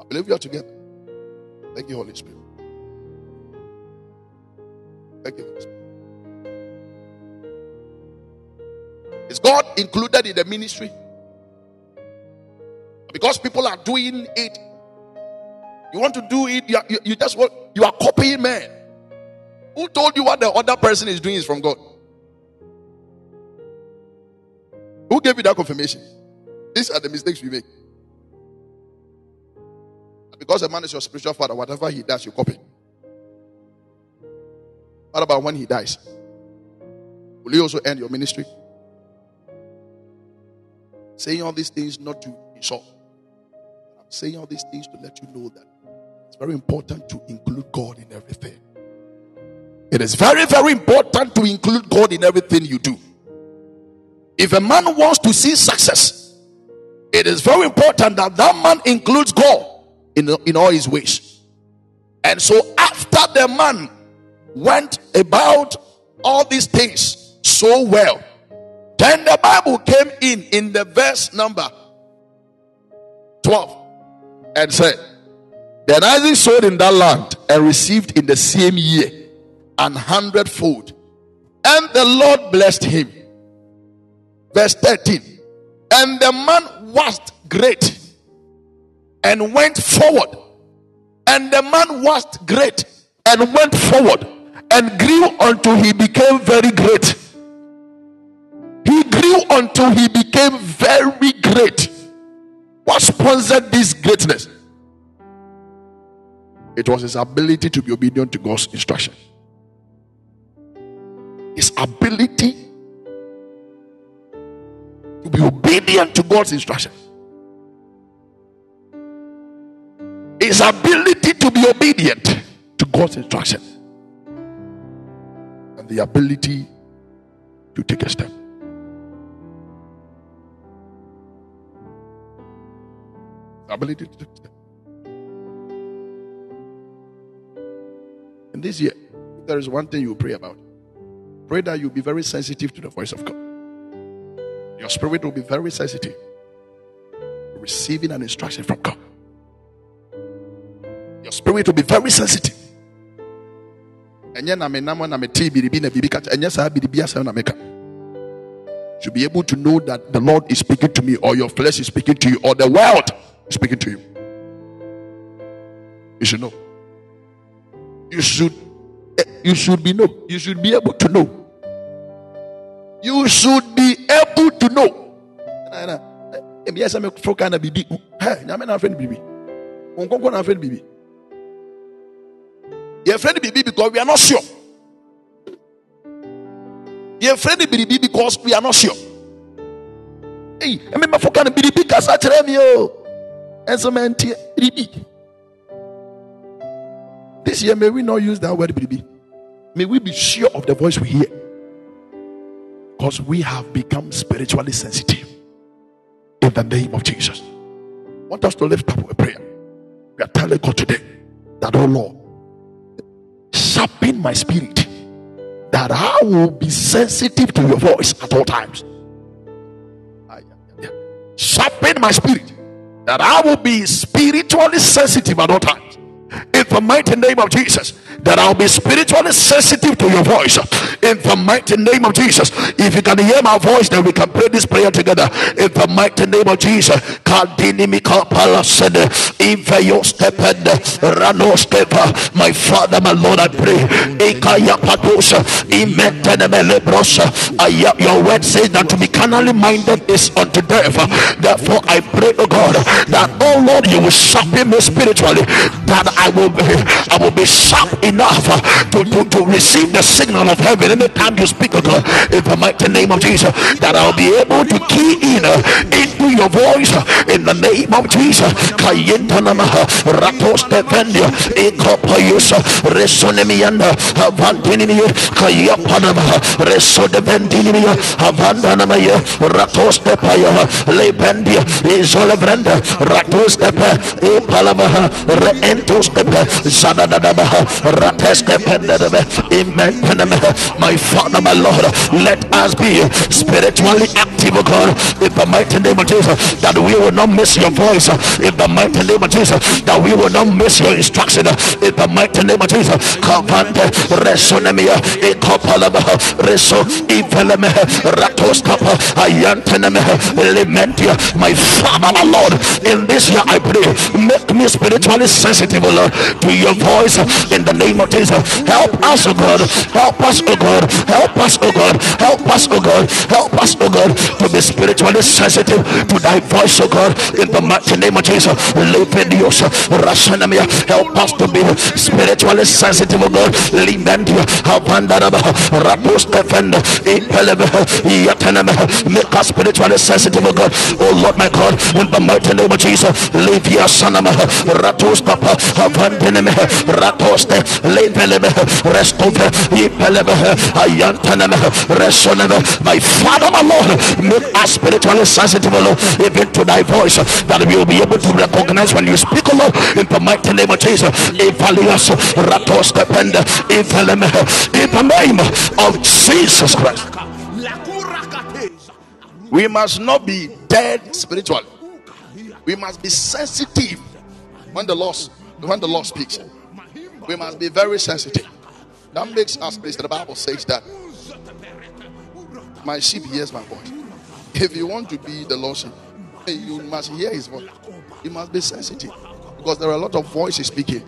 I believe you are together. Thank you, Holy Spirit. Thank you, Holy Spirit. Is God included in the ministry? Because people are doing it. You want to do it, you, are, you, you just want, you are copying man. Who told you what the other person is doing is from God? Who gave you that confirmation? These are the mistakes we make. Because a man is your spiritual father, whatever he does, you copy. What about when he dies? Will he also end your ministry? Saying all these things not to insult. I'm saying all these things to let you know that it's very important to include God in everything. It is very, very important to include God in everything you do. If a man wants to see success, it is very important that that man includes God in, in all his ways. And so, after the man went about all these things so well, then the Bible came in in the verse number 12 and said, Then Isaac sowed in that land and received in the same year an hundredfold. And the Lord blessed him. Verse 13. And the man was great and went forward. And the man was great and went forward and grew until he became very great. He grew until he became very great. What sponsored this greatness? It was his ability to be obedient to God's instruction. His ability to be obedient to God's instruction. His ability to be obedient to God's instruction. And the ability to take a step. Ability to take a step. And this year, there is one thing you pray about. Pray that you be very sensitive to the voice of God. Your spirit will be very sensitive, receiving an instruction from God. Spirit will be very sensitive. To be able to know that the Lord is speaking to me, or your flesh is speaking to you, or the world is speaking to you. You should know. You should eh, you should be know. You should be able to know. You should be able to know. Yes, I'm a kind of baby. Hey, I'm a friend baby. You're afraid of BB because we are not sure. You're afraid of because we are not sure. Hey, I mean, my fucking BB kasa chere me oh. And so man, BB. This year, may we not use that word BB. May we be sure of the voice we hear. Because we have become spiritually sensitive. In the name of Jesus. I want us to lift up a prayer. We are telling God today that, oh Lord, sharpen my spirit that I will be sensitive to your voice at all times. Sharpen my spirit that I will be spiritually sensitive at all times. In the mighty name of Jesus that I'll be spiritually sensitive to your voice in the mighty name of Jesus. If you can hear my voice, then we can pray this prayer together in the mighty name of Jesus. My Father, my Lord, I pray. Your word says that to be carnally minded is unto death. Therefore, I pray, oh God, that oh Lord, you will sharpen me spiritually, that I will be, I will be sharp enough to, to, to receive the signal of heaven anytime you speak, of God, in the mighty name of Jesus, that I'll be able to key in uh, into your voice in the name of Jesus. My Father, my Lord, let us be spiritually active, God, in the mighty name of Jesus, that we will not miss your voice, uh, in the mighty name of Jesus, that we will not miss your instruction, uh, in the mighty name of Jesus. Kavante resonemia ekopalaba reso iveleme ratoskapa ayanteneme elementia. My Father, my Lord, in this year I pray, make me spiritually sensitive, Lord, to your voice in the name name of Jesus. Help us, oh God. Help us, oh God. Help us, oh God. Help us, oh God. Help us, oh God, to be spiritually sensitive to thy voice, oh God. In the mighty name of Jesus. Help us to be spiritually sensitive, oh God. Limendia, Havandaraba, Rapus Defender, Make us spiritually sensitive, oh God. Oh Lord, my God, in the mighty name of Jesus. Livia Sanama, Ratus Papa, Havandaname, Ratos, Levelebe, Restove, Ipelebe, Ayantaneme, Resoneme. My Father, my Lord, make us spiritually sensitive, Lord, even to thy voice, that we will be able to recognize when you speak, Lord, in the mighty name of Jesus. Evalias, Ratos, Eveleme, in the name of Jesus Christ. We must not be dead spiritually. We must be sensitive when the Lord when the Lord speaks we must be very sensitive. That makes us please. The Bible says that my sheep hears my voice. If you want to be the Lord's you must hear his voice. You must be sensitive because there are a lot of voices speaking.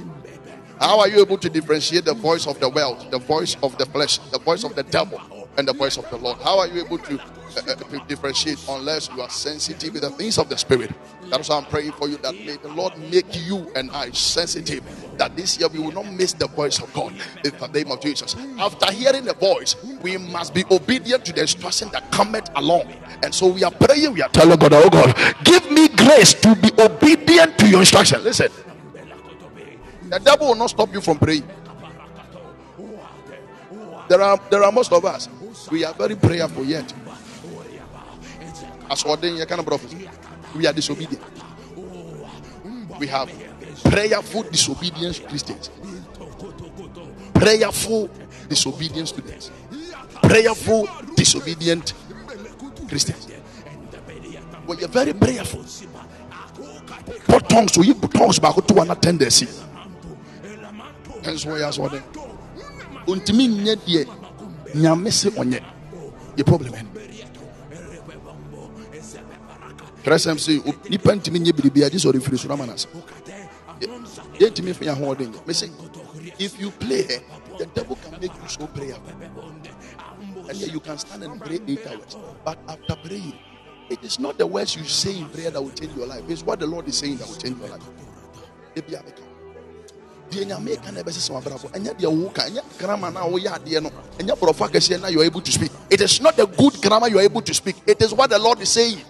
How are you able to differentiate the voice of the world, the voice of the flesh, the voice of the devil, and the voice of the Lord? How are you able to, uh, uh differentiate unless you are sensitive with the things of the Spirit? That's why I'm praying for you that may the Lord make you and I sensitive. That this year we will not miss the voice of God in the name of Jesus. After hearing the voice, we must be obedient to the instruction that cometh along. And so we are praying, we are telling God, oh God, give me grace to be obedient to your instruction. Listen, the devil will not stop you from praying. There are there are most of us. We are very prayerful yet. As ordained, kind of prophecy we are disobedient. We have prayerful disobedience Christians, prayerful disobedient students, prayerful disobedient Christians. When you're very prayerful, what tongues so you tongues back to an tendency. Hence why I saw. Untimi nye die nyame se onye. The problem. twerɛsɛm sɛ oh, nipa ntumi nyɛ biribi agye sɛ ɔde firi soro ama no ase yɛntumi fa ahoɔden nyɛ mese if you play the devil can make you so prayer. And yeah, you can stand and pray eight hours. But after praying it is not the words you say in prayer that will change your life. It's what the lord is saying that will change your life deɛ nyame ka na ɛbɛsɛ sɛ wabrabɔ ɛnyɛ deɛ wo ka ɛnyɛ grammar na woyɛ adeɛ no. Ɛnyɛ borɔfo akɛseɛ na you are able to speak. It is not the good grammar you are able to speak. It is what the lord is saying.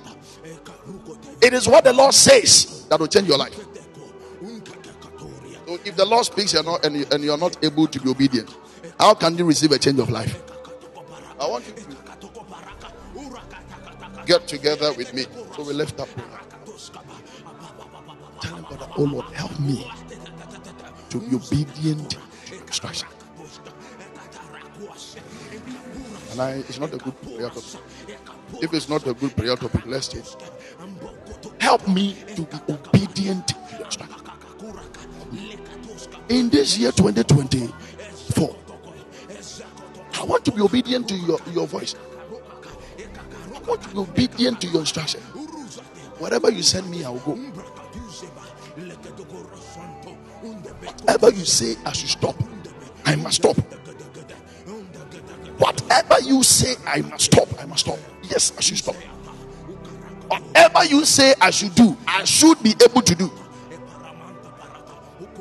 It is what the lord says that will change your life. So if the lord speaks you're not, and, you, and you're not able to be obedient how can you receive a change of life? I want you to get together with me. So we lift up tell him god oh lord help me to be obedient to instruction. And I, it's not a good prayer topic. If it's not a good prayer topic, let's. Help me to be obedient. In this year 2024, I want to be obedient to your, your voice. I want to be obedient to your instruction. Whatever you send me, I will go. Whatever you say, I should stop. I must stop. Whatever you say, I must stop. I must stop. Yes, I should stop. Whatever you say, I should do, I should be able to do.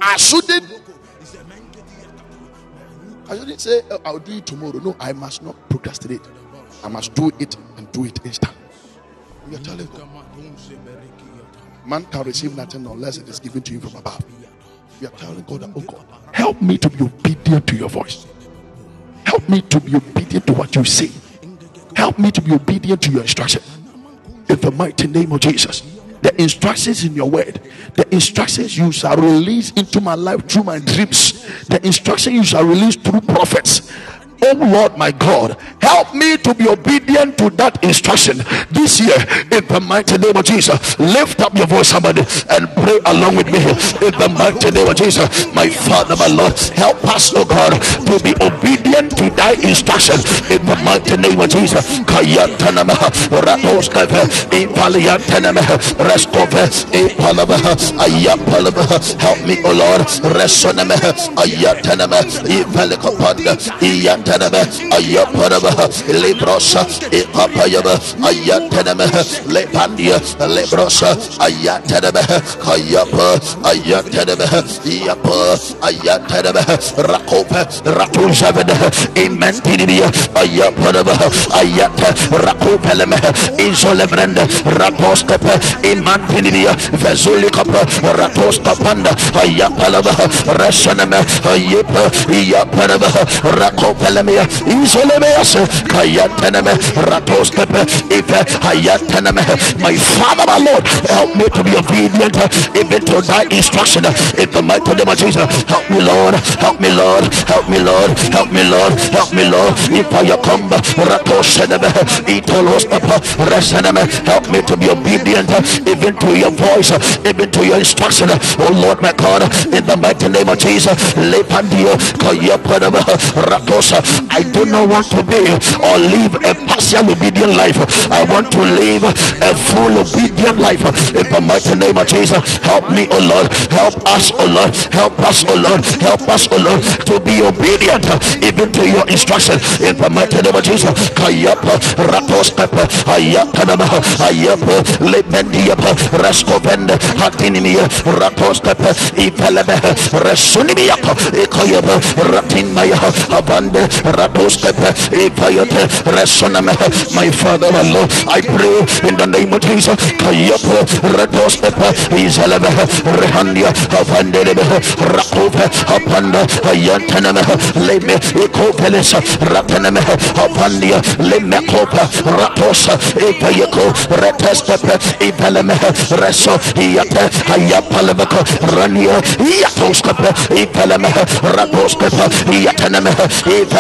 I shouldn't. I shouldn't say oh, I'll do it tomorrow. No, I must not procrastinate. I must do it and do it instant. We are telling. Man can receive nothing unless it is given to him from above. We are telling God that, oh God, help me to be obedient to your voice. Help me to be obedient to what you say. Help me to be obedient to your instruction. In the mighty name of Jesus. The instructions in your word, the instructions you shall release into my life through my dreams, the instruction you shall release through prophets Oh Lord, my God, help me to be obedient to that instruction this year in the mighty name of Jesus. Lift up your voice, somebody, and pray along with me in the mighty name of Jesus. My Father, my Lord, help us, oh God, to be obedient to thy instruction in the mighty name of Jesus. Help me, oh Lord. Iyantaname, ayapaname, librosa, ipapayame, ayataname, lepandia, librosa, ayataname, kayapa, ayataname, yapa, ayataname, rakope, ratujavene, imentinibia, ayapaname, ayata, rakopeleme, isolebrende, raposkepe, imantinibia, vezulikapa, ratoskapanda, ayapalama, rasaname, ayapa, iyapanama, rakopelemia, isolemeas, kayataname, ratoskepe, ife, ayataname. My Father, my Lord, help me to be obedient even to thy instruction in the mighty name of Jesus. Help me, Lord, help me, Lord, help me, Lord, help me, Lord, help me, Lord. If I come, ratosename, itoloskapa, rasaname, help me to be obedient even to your voice, even to your instruction. Oh Lord, my God, in the mighty name of Jesus, lepandio, kayapanama, ratosa. I do not want to be or live a partial obedient life. I want to live a full obedient life. In the mighty name of Jesus, help me, oh Lord, help us, oh Lord, help us, oh Lord, help us, oh Lord, to be obedient even to your instruction. In the mighty name of Jesus, kayapa, ratoskapa, ayapanama, ayapa, lependiapa, raskovende, hatinimia, ratoskapa, ipelebe, resunimiapa, ikoyaba, ratinmaya, resuname. My Father, my Lord, I pray in the name of Jesus, kayapa, ratoskapa, izelebe, rehandia, avandelebe, rakove, apanda, ayantaname, leme, ikopelesa, rataname, apandia, leme kopa, ratosa, ipayako, retestepe, ipeleme, reso, iyate, ayapalebeko, rania, iyatoskepe, ipeleme, ratoskepe, iyataneme,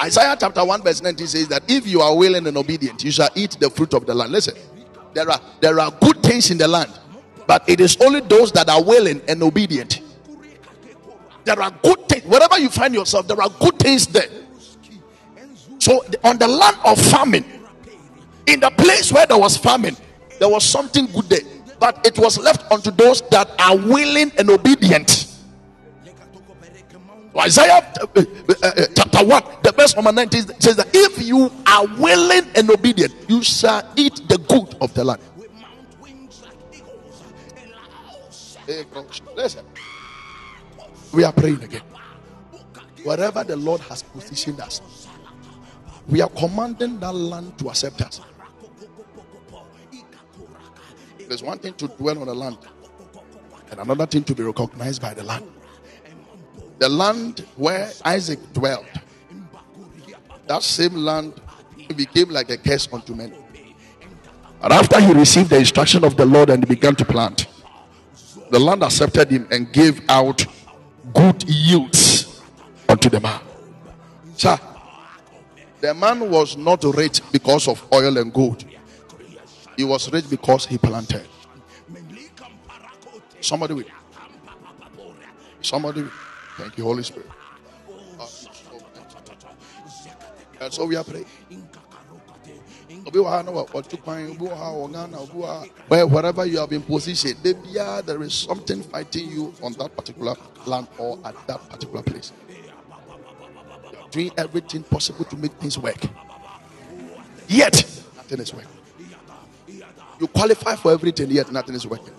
Isaiah chapter 1, verse 19 says that if you are willing and obedient, you shall eat the fruit of the land. Listen, there are there are good things in the land, but it is only those that are willing and obedient. There are good things. Wherever you find yourself, there are good things there. So on the land of famine, in the place where there was famine, there was something good there, but it was left unto those that are willing and obedient. Isaiah uh, uh, chapter 1, the verse number 19 says that if you are willing and obedient, you shall eat the good of the land. Listen, we are praying again. Wherever the Lord has positioned us, we are commanding that land to accept us. There's one thing to dwell on the land, and another thing to be recognized by the land. The land where Isaac dwelled, that same land became like a curse unto men. And after he received the instruction of the Lord and began to plant, the land accepted him and gave out good yields unto the man. Sir, the man was not rich because of oil and gold. He was rich because he planted. Somebody with somebody with. Thank you, Holy Spirit. And so we are praying. Where wherever you have been positioned, there is something fighting you on that particular land or at that particular place. You are doing everything possible to make things work. Yet nothing is working. You qualify for everything, yet nothing is working.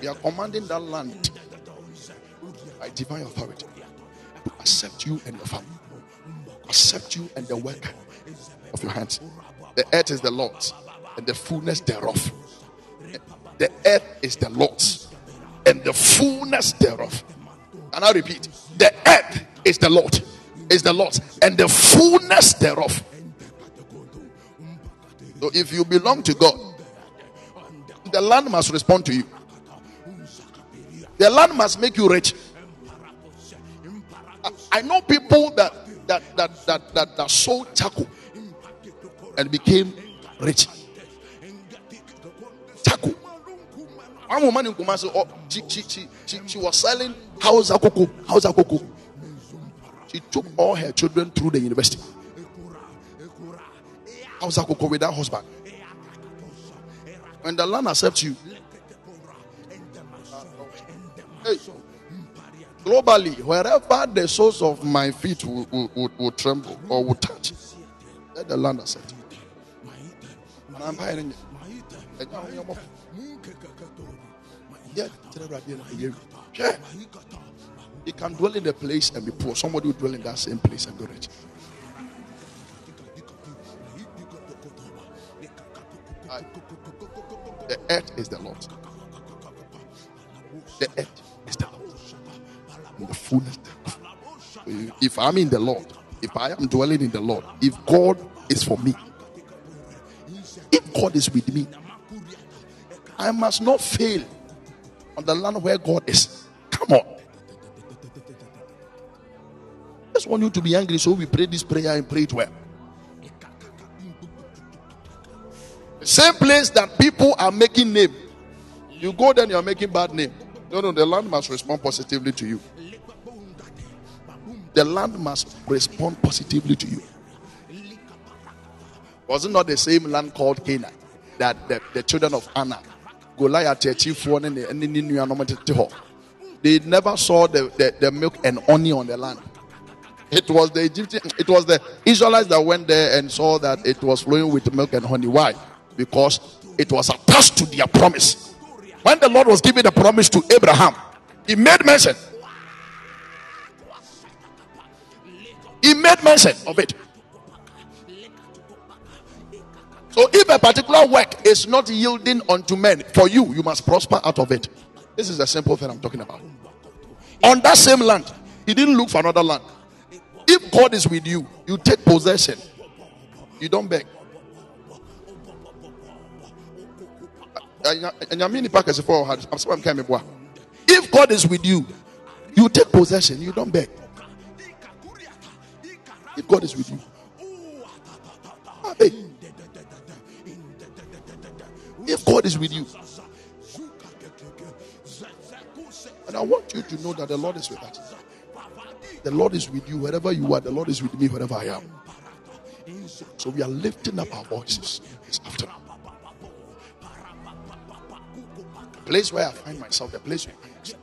We are commanding that land by divine authority accept you and your family, accept you and the work of your hands. The earth is the Lord's and the fullness thereof. The earth is the Lord's and the fullness thereof. And I repeat, the earth is the Lord, is the Lord's and the fullness thereof. So if you belong to God, the land must respond to you. The land must make you rich. I know people that that that that that, that sold charcoal and became rich. Charcoal. One woman in Kumasi, oh, she, she, she, she, she was selling house akoko, house akoko. She took all her children through the university. House akoko with that husband. When the land accepts you, hey, globally, wherever the soles of my feet will, will, will, will tremble or will touch, let the land accept it. And. He can dwell in the place and be poor. Somebody will dwell in that same place and be rich. The earth is the Lord. The earth. If I'm in the Lord, if I am dwelling in the Lord, if God is for me, if God is with me, I must not fail on the land where God is. Come on. I just want you to be angry, so we pray this prayer and pray it well. Same place that people are making name. You go then you're making bad name. No, no, the land must respond positively to you. The land must respond positively to you. Was it not the same land called Canaan that the, the children of Anak, Goliath, they never saw the, the, the milk and honey on the land. It was the Egyptian, it was the Israelites that went there and saw that it was flowing with milk and honey. Why? because it was attached to their promise. When the Lord was giving the promise to Abraham, he made mention. He made mention of it. So if a particular work is not yielding unto men, for you, you must prosper out of it. This is a simple thing I'm talking about. On that same land, he didn't look for another land. If God is with you, you take possession. You don't beg. If God is with you, you take possession, you don't beg. If God is with you, hey. if God is with you, and I want you to know that the Lord is with us. The Lord is with you wherever you are. The Lord is with me wherever I am. So we are lifting up our voices this afternoon. The place where I find myself, the place where I myself,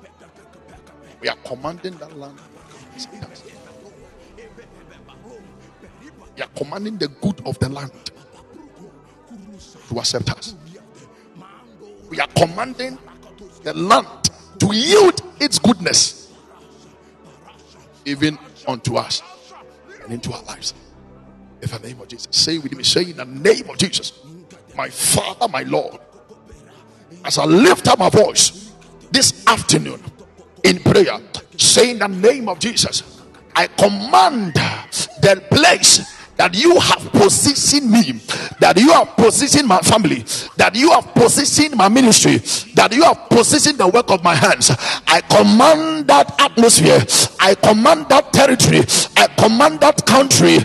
we are commanding that land. We are commanding the good of the land to accept us. We are commanding the land to yield its goodness even unto us and into our lives. In the name of Jesus. Say with me, say in the name of Jesus, my Father, my Lord, as I lift up my voice this afternoon in prayer, say in the name of Jesus, I command the place that you have positioned me, that you have positioned my family, that you have positioned my ministry, that you have positioned the work of my hands. I command that atmosphere, I command that territory, I command that country,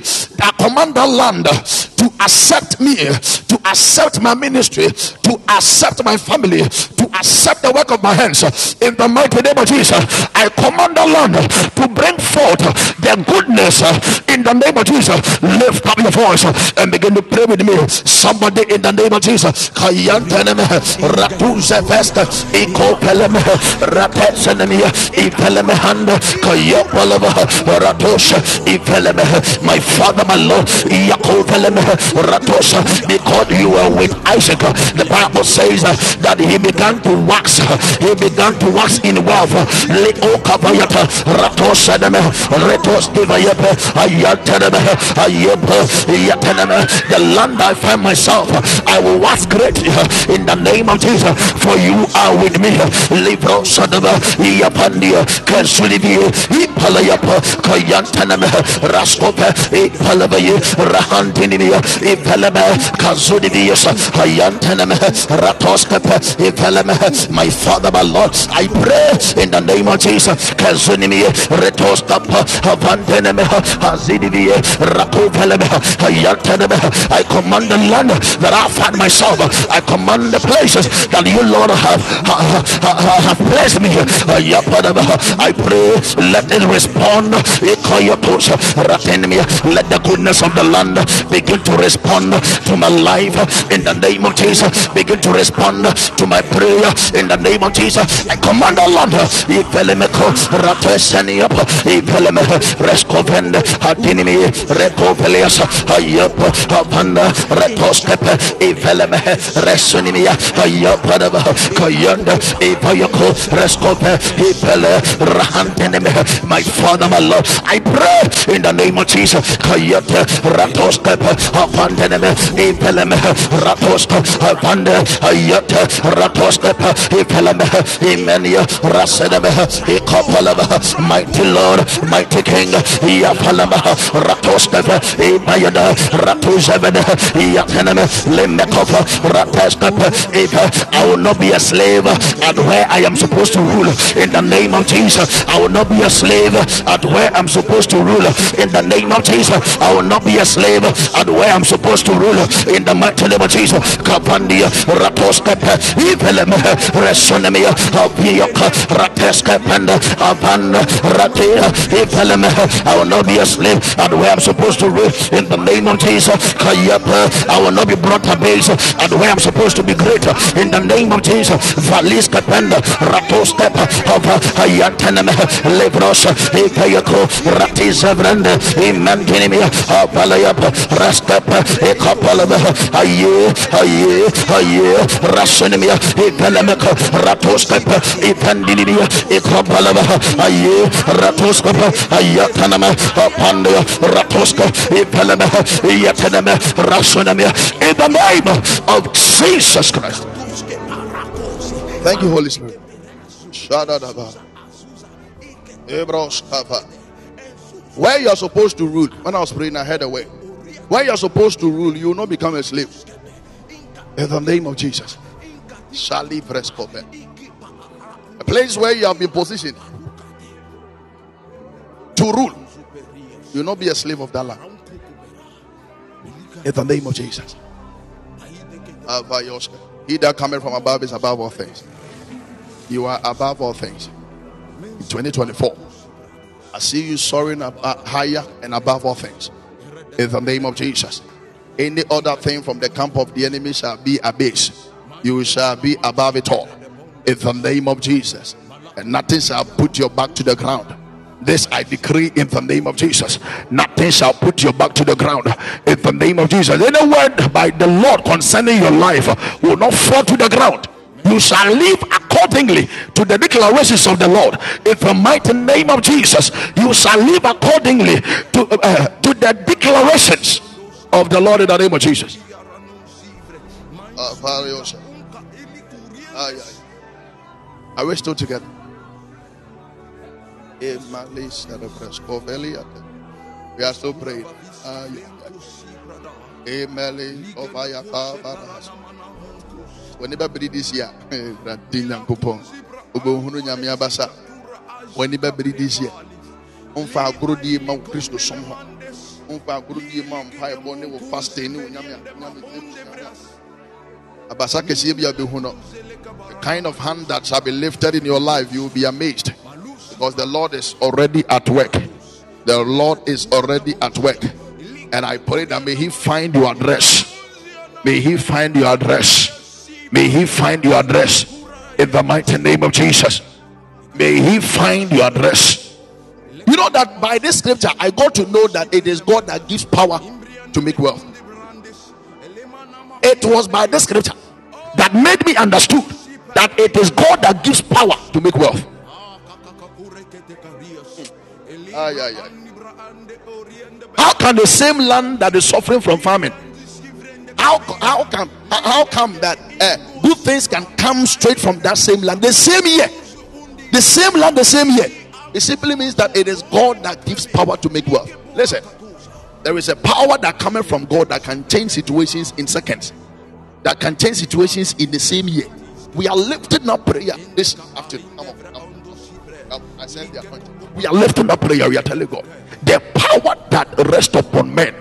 I command that land to accept me, to accept my ministry, to accept my family, to accept the work of my hands. In the mighty name of Jesus, I command the land to bring forth their goodness in the name of Jesus lift up your voice and begin to pray with me. Somebody in the name of Jesus. My father, my Lord, because you were with Isaac. The Bible says that he began to wax, he began to wax in wealth. Uh, the land I find myself, I will was greatly uh, in the name of Jesus. For you are with me. Ipalame, my Father, my Lord, I pray in the name of Jesus. Kazunimi, Retoskapa, Havantaname, Hazidivie, Rakova. I command the land that I find myself. I command the places that you, Lord, have, have, have placed me. I pray, let it respond. Let the goodness of the land begin to respond to my life in the name of Jesus. Begin to respond to my prayer in the name of Jesus. I command the land. Rescovend, Elias Ayapa Apanda Retoskepe Iveleme Resunimia Ayapadava Kayanda Ipayako Rescope Ipele Rahanteneme. My father my lord I pray in the name of Jesus. Kayate Ratoskepe Apanteneme Ipeleme Ratoska Apanda Ayate Ratoskepe Ipeleme Imenia Raseneme Ikopalava mighty lord mighty king Yapalama Ratoskepe Ibayada Ratuzabada Yatanama Lemekopa Rataskapa I will not be a slave at where I am supposed to rule in the name of Jesus. I will not be a slave at where I'm supposed to rule in the name of Jesus. I will not be a slave at where I'm supposed to rule in the mighty name of Jesus. Kapandia Ratoskapa Iveleme Resonemia Abiyoka Rataskapanda Abanda Ratia Iveleme I will not be a slave at where I'm supposed to rule in the name of Jesus. I will not be brought to base at where I'm supposed to be greater in the name of Jesus. Valis Kapenda Ratos Step of Hayatanam Lebros Epayako Ratis Avranda Imantinimia Apalayap Rastap Ekapalaba Aye Aye Aye Rasanimia Epalamaka Ratos Step Epandinimia Ekapalaba Aye Ratos Step Ayatanama Apandia Ratos Step in the name of Jesus Christ. Thank you, Holy Spirit. Where you're supposed to rule, when I was praying, I heard a way. Where you're supposed to rule, you will not become a slave. In the name of Jesus. A place where you have been positioned to rule, you will not be a slave of that land in the name of Jesus. He that cometh from above is above all things. You are above all things. In 2024, I see you soaring up, uh, higher and above all things. In the name of Jesus. Any other thing from the camp of the enemy shall be abased. You shall be above it all. In the name of Jesus. And nothing shall put your back to the ground. This I decree in the name of Jesus. Nothing shall put your back to the ground in the name of Jesus. Any word by the Lord concerning your life will not fall to the ground. You shall live accordingly to the declarations of the Lord in the mighty name of Jesus. You shall live accordingly to, uh, uh to the declarations of the Lord in the name of Jesus. Are we still together? We are still praying. Amen. When never believe this year, Radina Coupon, Ubohunu Yamia Basa. When never believe this year, Umfa Gurudi Mount Christo Somehow. Umfa Gurudi Mount Pai Bonnie will fast in. Abasa Kesibia Behuno. The kind of hand that shall be lifted in your life, you will be amazed because the Lord is already at work. The Lord is already at work. And I pray that may He find your address. May He find your address. May He find your address in the mighty name of Jesus. May He find your address. You know that by this scripture, I got to know that it is God that gives power to make wealth. It was by this scripture that made me understood that it is God that gives power to make wealth. Ah, yeah, yeah. How can the same land that is suffering from famine? How, how come how come that uh, good things can come straight from that same land the same year? The same land, the same year. It simply means that it is God that gives power to make wealth. Listen, there is a power that coming from God that can change situations in seconds, that can change situations in the same year. We are lifting up prayer this afternoon. I said we are lifting up prayer. We are telling God the power that rests upon men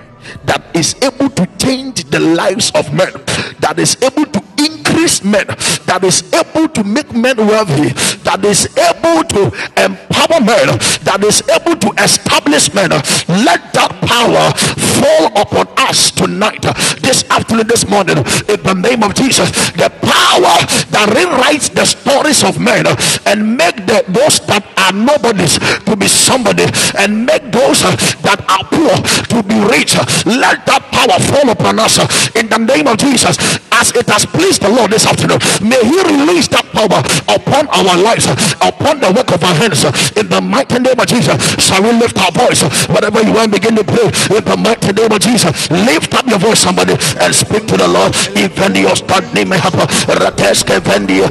that is able to change the lives of men, that is able to increase men, that is able to make men wealthy, that is able to empower men, that is able to establish men. Let that power fall upon us tonight, this afternoon, this morning, in the name of Jesus. The power that rewrites the stories of men and make the, those that are nobodies to be somebody, and make those that are poor to be rich. Let that power fall upon us in the name of Jesus, as it has pleased the Lord this afternoon. May He release that power upon our lives, upon the work of our hands, in the mighty name of Jesus. Shall we lift our voice? Whatever you want, begin to pray in the mighty name of Jesus. Lift up your voice, somebody, and speak to the Lord. Evendio stadni mehapa rateske vendio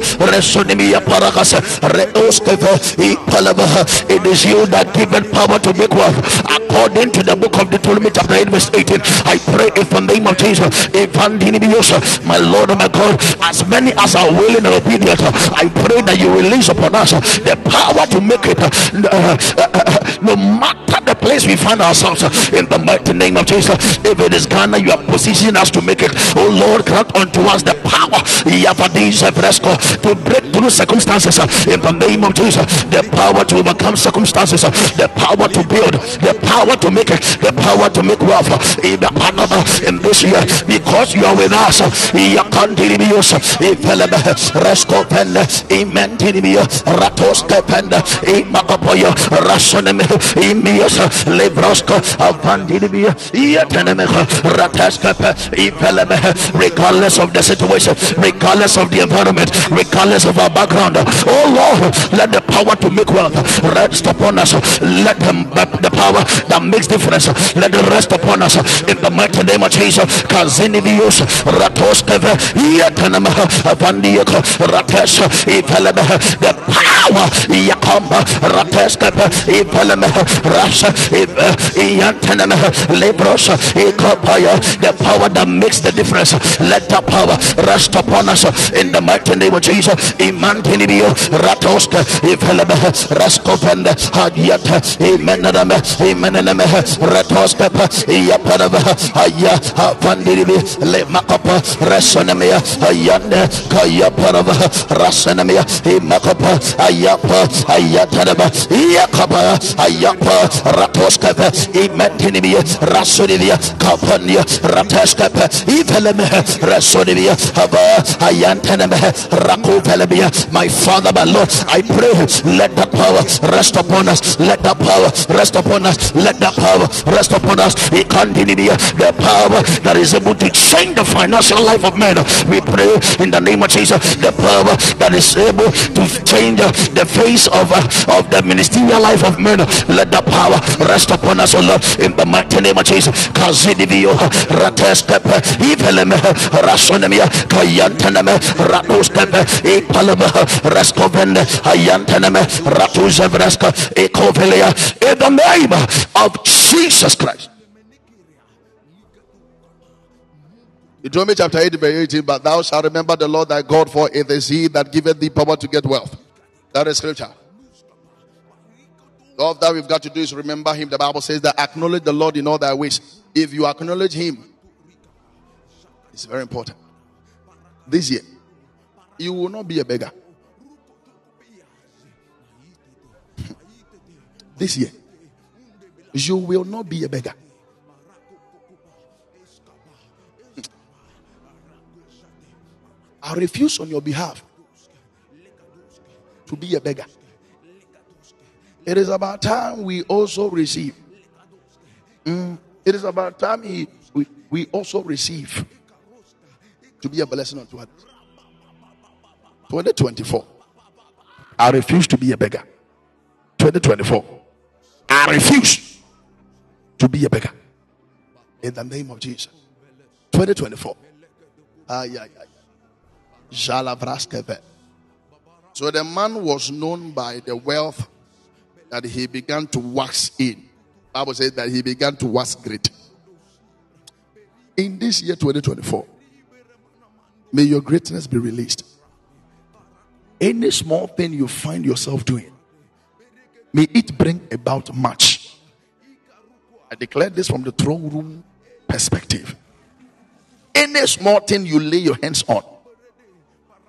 resonimia paragas reoskeve ipalava. It is you that given power to make wealth. According to the book of Deuteronomy chapter 8 verse 18, I pray in the name of Jesus. Enemy, my Lord and my God, as many as are willing and obedient, I pray that you release upon us the power to make it uh, uh, uh, no matter the place we find ourselves in the mighty name of Jesus. If it is Ghana, you are positioning us to make it. Oh Lord, grant unto us the power to break through circumstances in the name of Jesus. The power to overcome circumstances, the power to build, the power to make it, the power to make wealth in abundance in this year because you are with us. Regardless of the situation, regardless of the environment, regardless of our background. Oh Lord, let the power to make wealth rest upon us. Let them, the power that makes difference, let it rest upon us in the mighty name of Jesus. Kazinivius, ratos keve, iatenemeho, avandioko, rates, ipeleme, the power, yakamba, rateskepe, ipeleme, rasha, ianteneme, lebros, ikopaya, the power that makes the difference. Let that power rest upon us in the mighty name of Jesus. Imantinibio, ratoske, ipeleme, raskopende, hadiate, imeneme, imeneme, ratoskepe, iapaneme, aya, avandinibi, le makapa, resonemia, ayande, kaya parava, rasenemia, imakapa, ayapa, ayatanaba yakaba ayapa ratoskava imentinibia rasodivia kapania rateskapa iveleme rasodivia haba ayantaneme rakovelebia my father my lord i pray let the power rest upon us let the power rest upon us let the power rest upon us. The power that is able to change the financial life of men. We pray in the name of jesus. The power that is able to change the face of, of the ministerial life of men. Let the power rest upon us, O Lord, in the mighty name of Jesus. Rasonemia, Kayantaneme, Ratustepe, Epalema, Rescovende, Ayantaneme, Ratuzevreska, Ecovelia, in the name of Jesus Christ. Deuteronomy chapter 8, verse 18. But thou shalt remember the Lord thy God, for it is he that giveth thee power to get wealth. That is scripture. All that we've got to do is remember him. The Bible says that acknowledge the Lord in all thy ways. If you acknowledge him, it's very important. This year, you will not be a beggar. this year, you will not be a beggar. I refuse on your behalf to be a beggar. It is about time we also receive. Mm, it is about time we, we also receive to be a blessing unto others. 2024. I refuse to be a beggar. 2024. I refuse to be a beggar. In the name of Jesus. 2024. Ah, yeah, yeah, yeah. So the man was known by the wealth that he began to wax in. Bible says that he began to wax great. In this year 2024, may your greatness be released. Any small thing you find yourself doing, may it bring about much. I declare this from the throne room perspective. Any small thing you lay your hands on,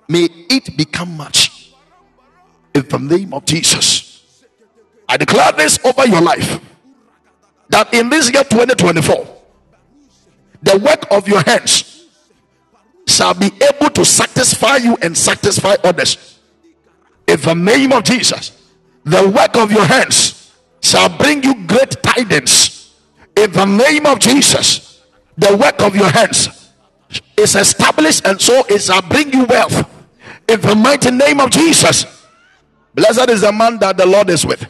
may it become much. In the name of Jesus. I declare this over your life that in this year 2024, the work of your hands shall be able to satisfy you and satisfy others. In the name of Jesus, the work of your hands shall bring you great tidings. In the name of Jesus, the work of your hands is established and so it shall bring you wealth. In the mighty name of Jesus, blessed is the man that the Lord is with.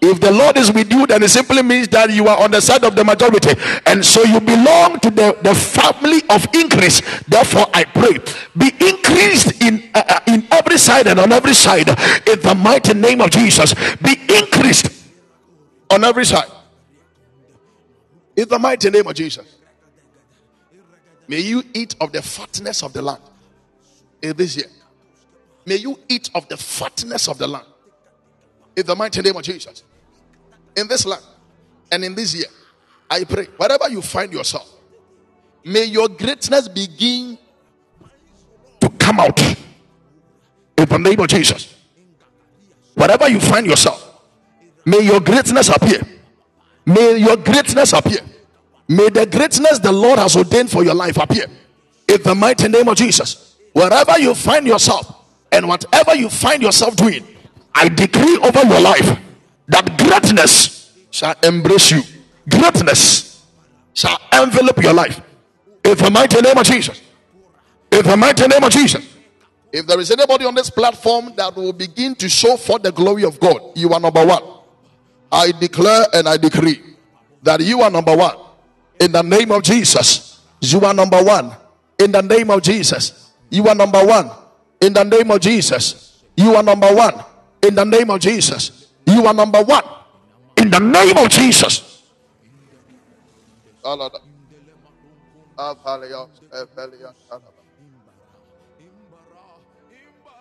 If the Lord is with you, then it simply means that you are on the side of the majority. And so you belong to the, the family of increase. Therefore, I pray, be increased in, uh, uh, in every side and on every side in the mighty name of Jesus. Be increased on every side in the mighty name of Jesus. May you eat of the fatness of the land in this year. May you eat of the fatness of the land in the mighty name of Jesus in this land and in this year, I pray, wherever you find yourself, may your greatness begin to come out in the name of Jesus. Wherever you find yourself, may your greatness appear. May your greatness appear. May the greatness the Lord has ordained for your life appear in the mighty name of Jesus. Wherever you find yourself and whatever you find yourself doing, I decree over your life that greatness shall embrace you. Greatness shall envelop your life. In the mighty name of Jesus. In the mighty name of Jesus. If there is anybody on this platform that will begin to show for the glory of God, you are number one. I declare and I decree that you are number one. In the name of Jesus, you are number one. In the name of Jesus, you are number one. In the name of Jesus, you are number one. In the name of Jesus, you are number one in the name of Jesus.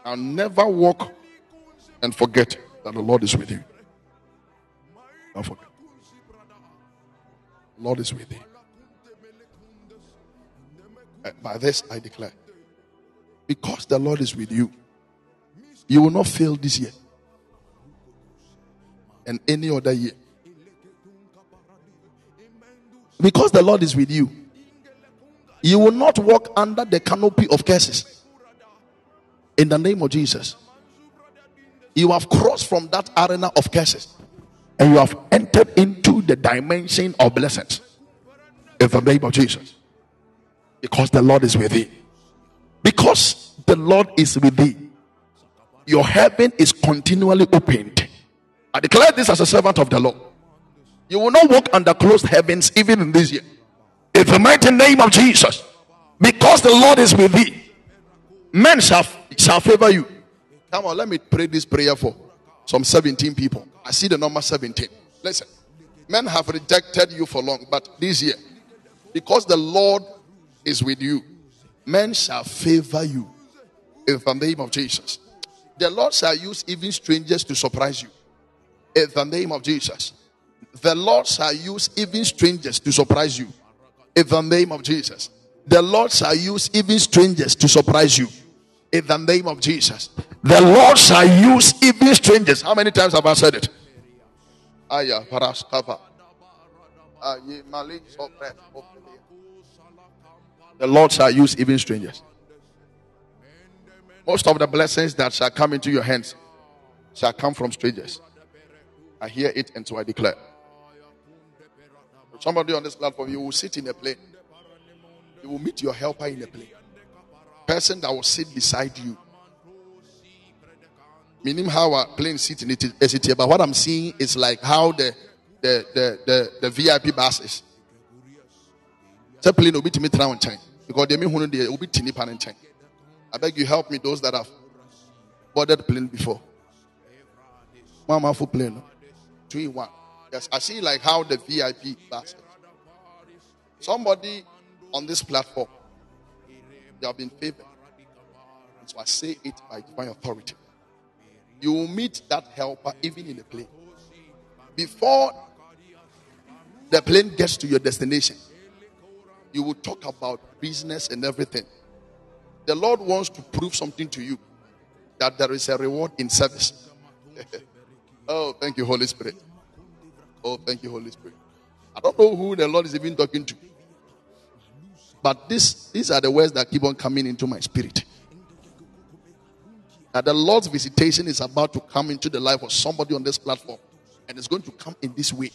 I'll never walk and forget that the Lord is with you. Don't forget. Lord is with you. And by this I declare, because the Lord is with you, you will not fail this year. And any other year. Because the Lord is with you, you will not walk under the canopy of curses. In the name of Jesus, you have crossed from that arena of curses and you have entered into the dimension of blessings. In the name of Jesus, because the Lord is with thee. Because the Lord is with thee, your heaven is continually opened. I declare this as a servant of the Lord. You will not walk under closed heavens even in this year. In the mighty name of Jesus, because the Lord is with thee, men shall, shall favor you. Come on, let me pray this prayer for some 17 people. I see the number 17. Listen, men have rejected you for long, but this year, because the Lord is with you, men shall favor you in the name of Jesus. The Lord shall use even strangers to surprise you in the name of Jesus. The Lord shall use even strangers to surprise you in the name of Jesus. The Lord shall use even strangers to surprise you in the name of Jesus. The Lord shall use even strangers. How many times have I said it? Aya paraskava. The Lord shall use even strangers. Most of the blessings that shall come into your hands shall come from strangers. I hear it and so I declare. Somebody on this platform, you will sit in a plane. You will meet your helper in a plane. Person that will sit beside you. Meaning how a plane sits in it, but what I'm seeing is like how the the the the, the VIP buses. The plane will be to me nkyɛn because they mean who they will be tini pan nkyɛn. I beg you help me those that have boarded plane before. Mama full plane, two one. Yes, I see like how the VIP basket. Somebody on this platform, they have been favored. So I say it by divine authority. You will meet that helper even in the plane. Before the plane gets to your destination, you will talk about business and everything. The Lord wants to prove something to you that there is a reward in service. oh, thank you, Holy Spirit. Oh, thank you, Holy Spirit. I don't know who the Lord is even talking to. But this, these are the words that keep on coming into my spirit. That the Lord's visitation is about to come into the life of somebody on this platform. And it's going to come in this way.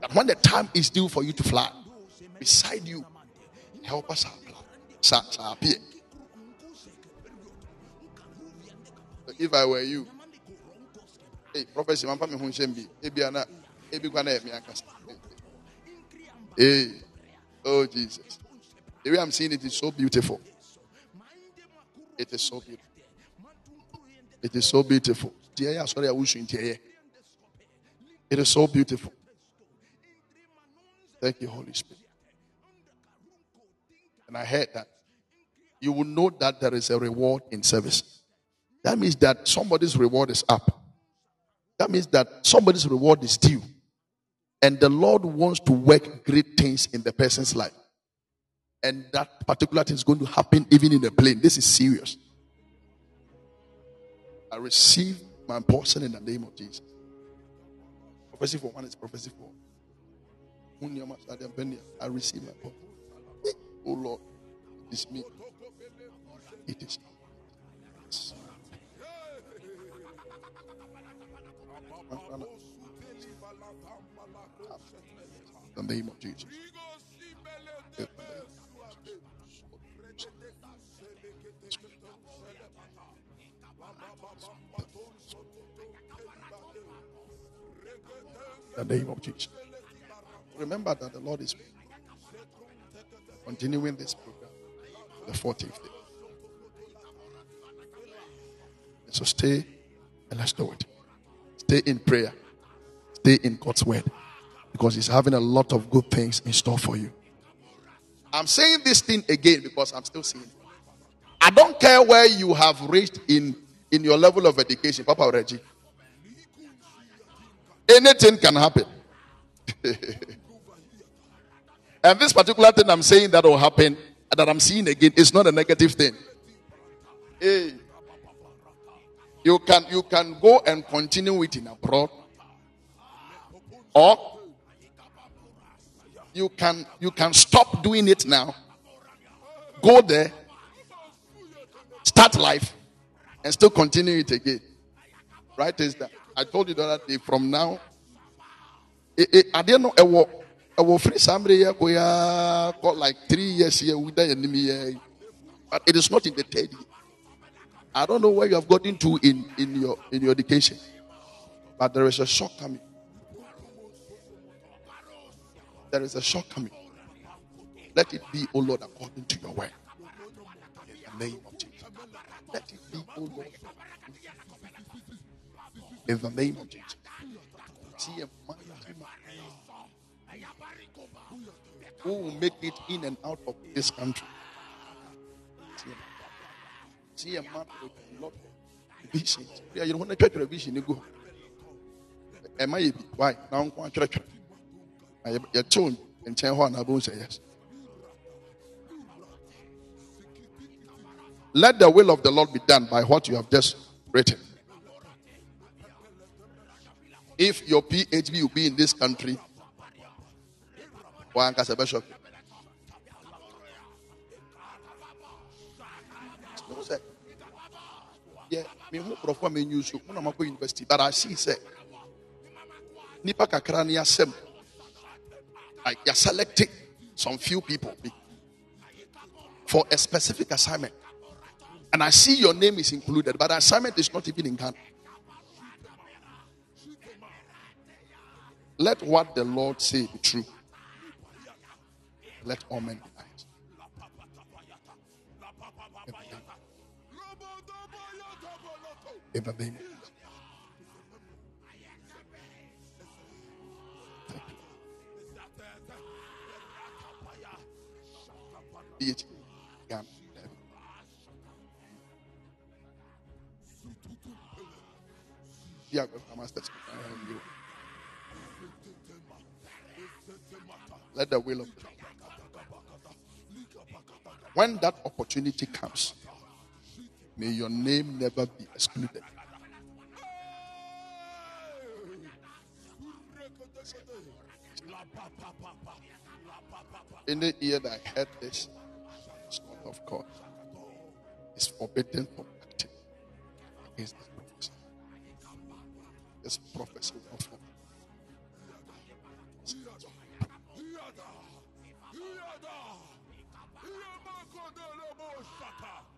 That when the time is due for you to fly, beside you, help us appear. If I were you, hey, Professor, I'm Hey, oh Jesus. The way I'm seeing it is so beautiful. It is so beautiful. It is so beautiful. Dear, sorry, I wish you in It is so beautiful. Thank you, Holy Spirit. And I heard that you will know that there is a reward in service. That means that somebody's reward is up. That means that somebody's reward is due. And the Lord wants to work great things in the person's life. And that particular thing is going to happen even in the plane. This is serious. I receive my portion in the name of Jesus. Prophecy for one is prophecy for I receive my portion. Oh Lord, it is me. It is. In the name of Jesus. The name of Jesus. Remember that the Lord is continuing this program the 14th day. So stay and let's do it. Stay in prayer. Stay in God's word because He's having a lot of good things in store for you. I'm saying this thing again because I'm still seeing. I don't care where you have reached in, in your level of education, Papa Reggie. Anything can happen. and this particular thing I'm saying that will happen, that I'm seeing again, is not a negative thing. Hey, you can you can go and continue it in abroad Or you can you can stop doing it now. Go there, start life, and still continue it again. Right? Is that I told you the other day from now. I didn't know a walk. I will free somebody here like three years here with the enemy. But it is not in the third year. I don't know where you have gotten to in, in your in your education. But there is a shock coming. There is a shock coming. Let it be, O oh Lord, according to your word. In the name of Jesus. Let it be, O oh Lord. In the name of Jesus. Who will make it in and out of this country. See a man with a lot of vision. Yeah, you want to vision, you go. Am I? Why? Now I'm going to and tell say yes. Let the will of the Lord be done by what you have just written. If your PhD will be in this country, why can't I shock Yeah, me who perform a news show, I'm university, but I see say, nipa kakra like you're selecting some few people for a specific assignment. And I see your name is included, but the assignment is not even in Ghana. Let what the Lord say be true. Let all men Yeah, Let the will of God. When that opportunity comes, may your name never be excluded. In the ear that heard this, it's not of God. It's forbidden from acting against this prophecy. This prophecy of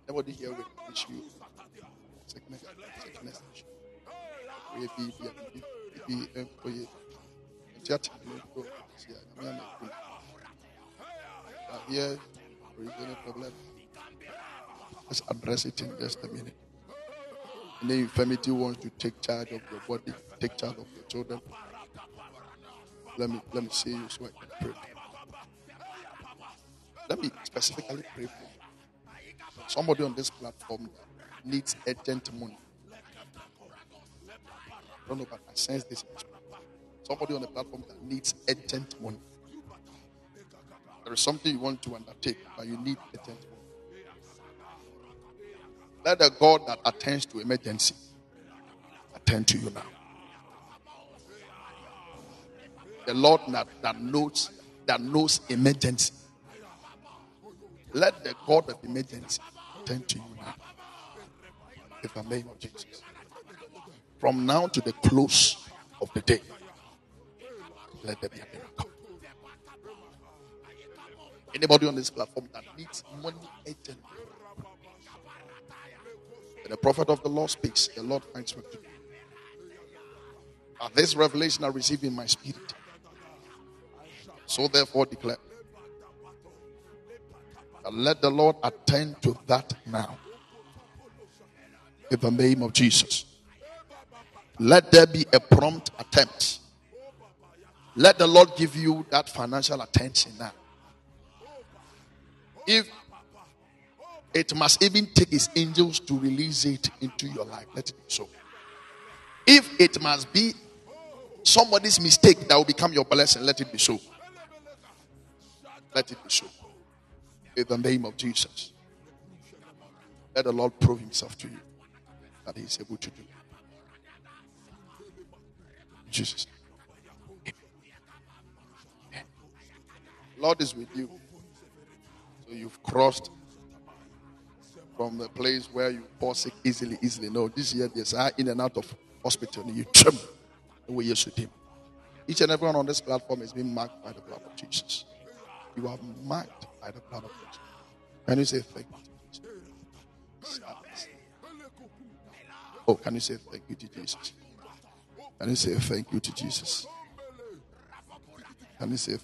Nobody here with issue. Sickness, sickness issue. We be be be employee. Chat no Here, there is any problem. Let's address it in just a minute. The infirmity wants to take charge of your body, take charge of your children. Let me let me see you so I can pray. Let me specifically pray for you. Somebody on this platform needs urgent money. I don't know, but I sense this. Somebody on the platform that needs urgent money. There is something you want to undertake, but you need urgent money. Let the God that attends to emergency attend to you now. The Lord that, that knows that knows emergency let the God of emergency turn to you now. In the name of Jesus. From now to the close of the day, let there be a miracle. Anybody on this platform that needs money urgently. The prophet of the Lord speaks, the Lord finds work to do. this revelation I receive in my spirit. So therefore declare let the Lord attend to that now. In the name of Jesus. Let there be a prompt attempt. Let the Lord give you that financial attention now. If it must even take his angels to release it into your life, let it be so. If it must be somebody's mistake that will become your blessing, let it be so. Let it be so in the name of Jesus. Let the Lord prove himself to you that he is able to do. Jesus. Lord is with you. So you've crossed from the place where you fall sick easily, easily. No, this year there's in and out of hospital. You trim the way you should him. Each and everyone on this platform is being marked by the blood of Jesus. You are marked by the blood of Jesus. Can you say thank you Jesus? Oh, can you say thank you to Jesus? Can you say thank you to Jesus? Can you say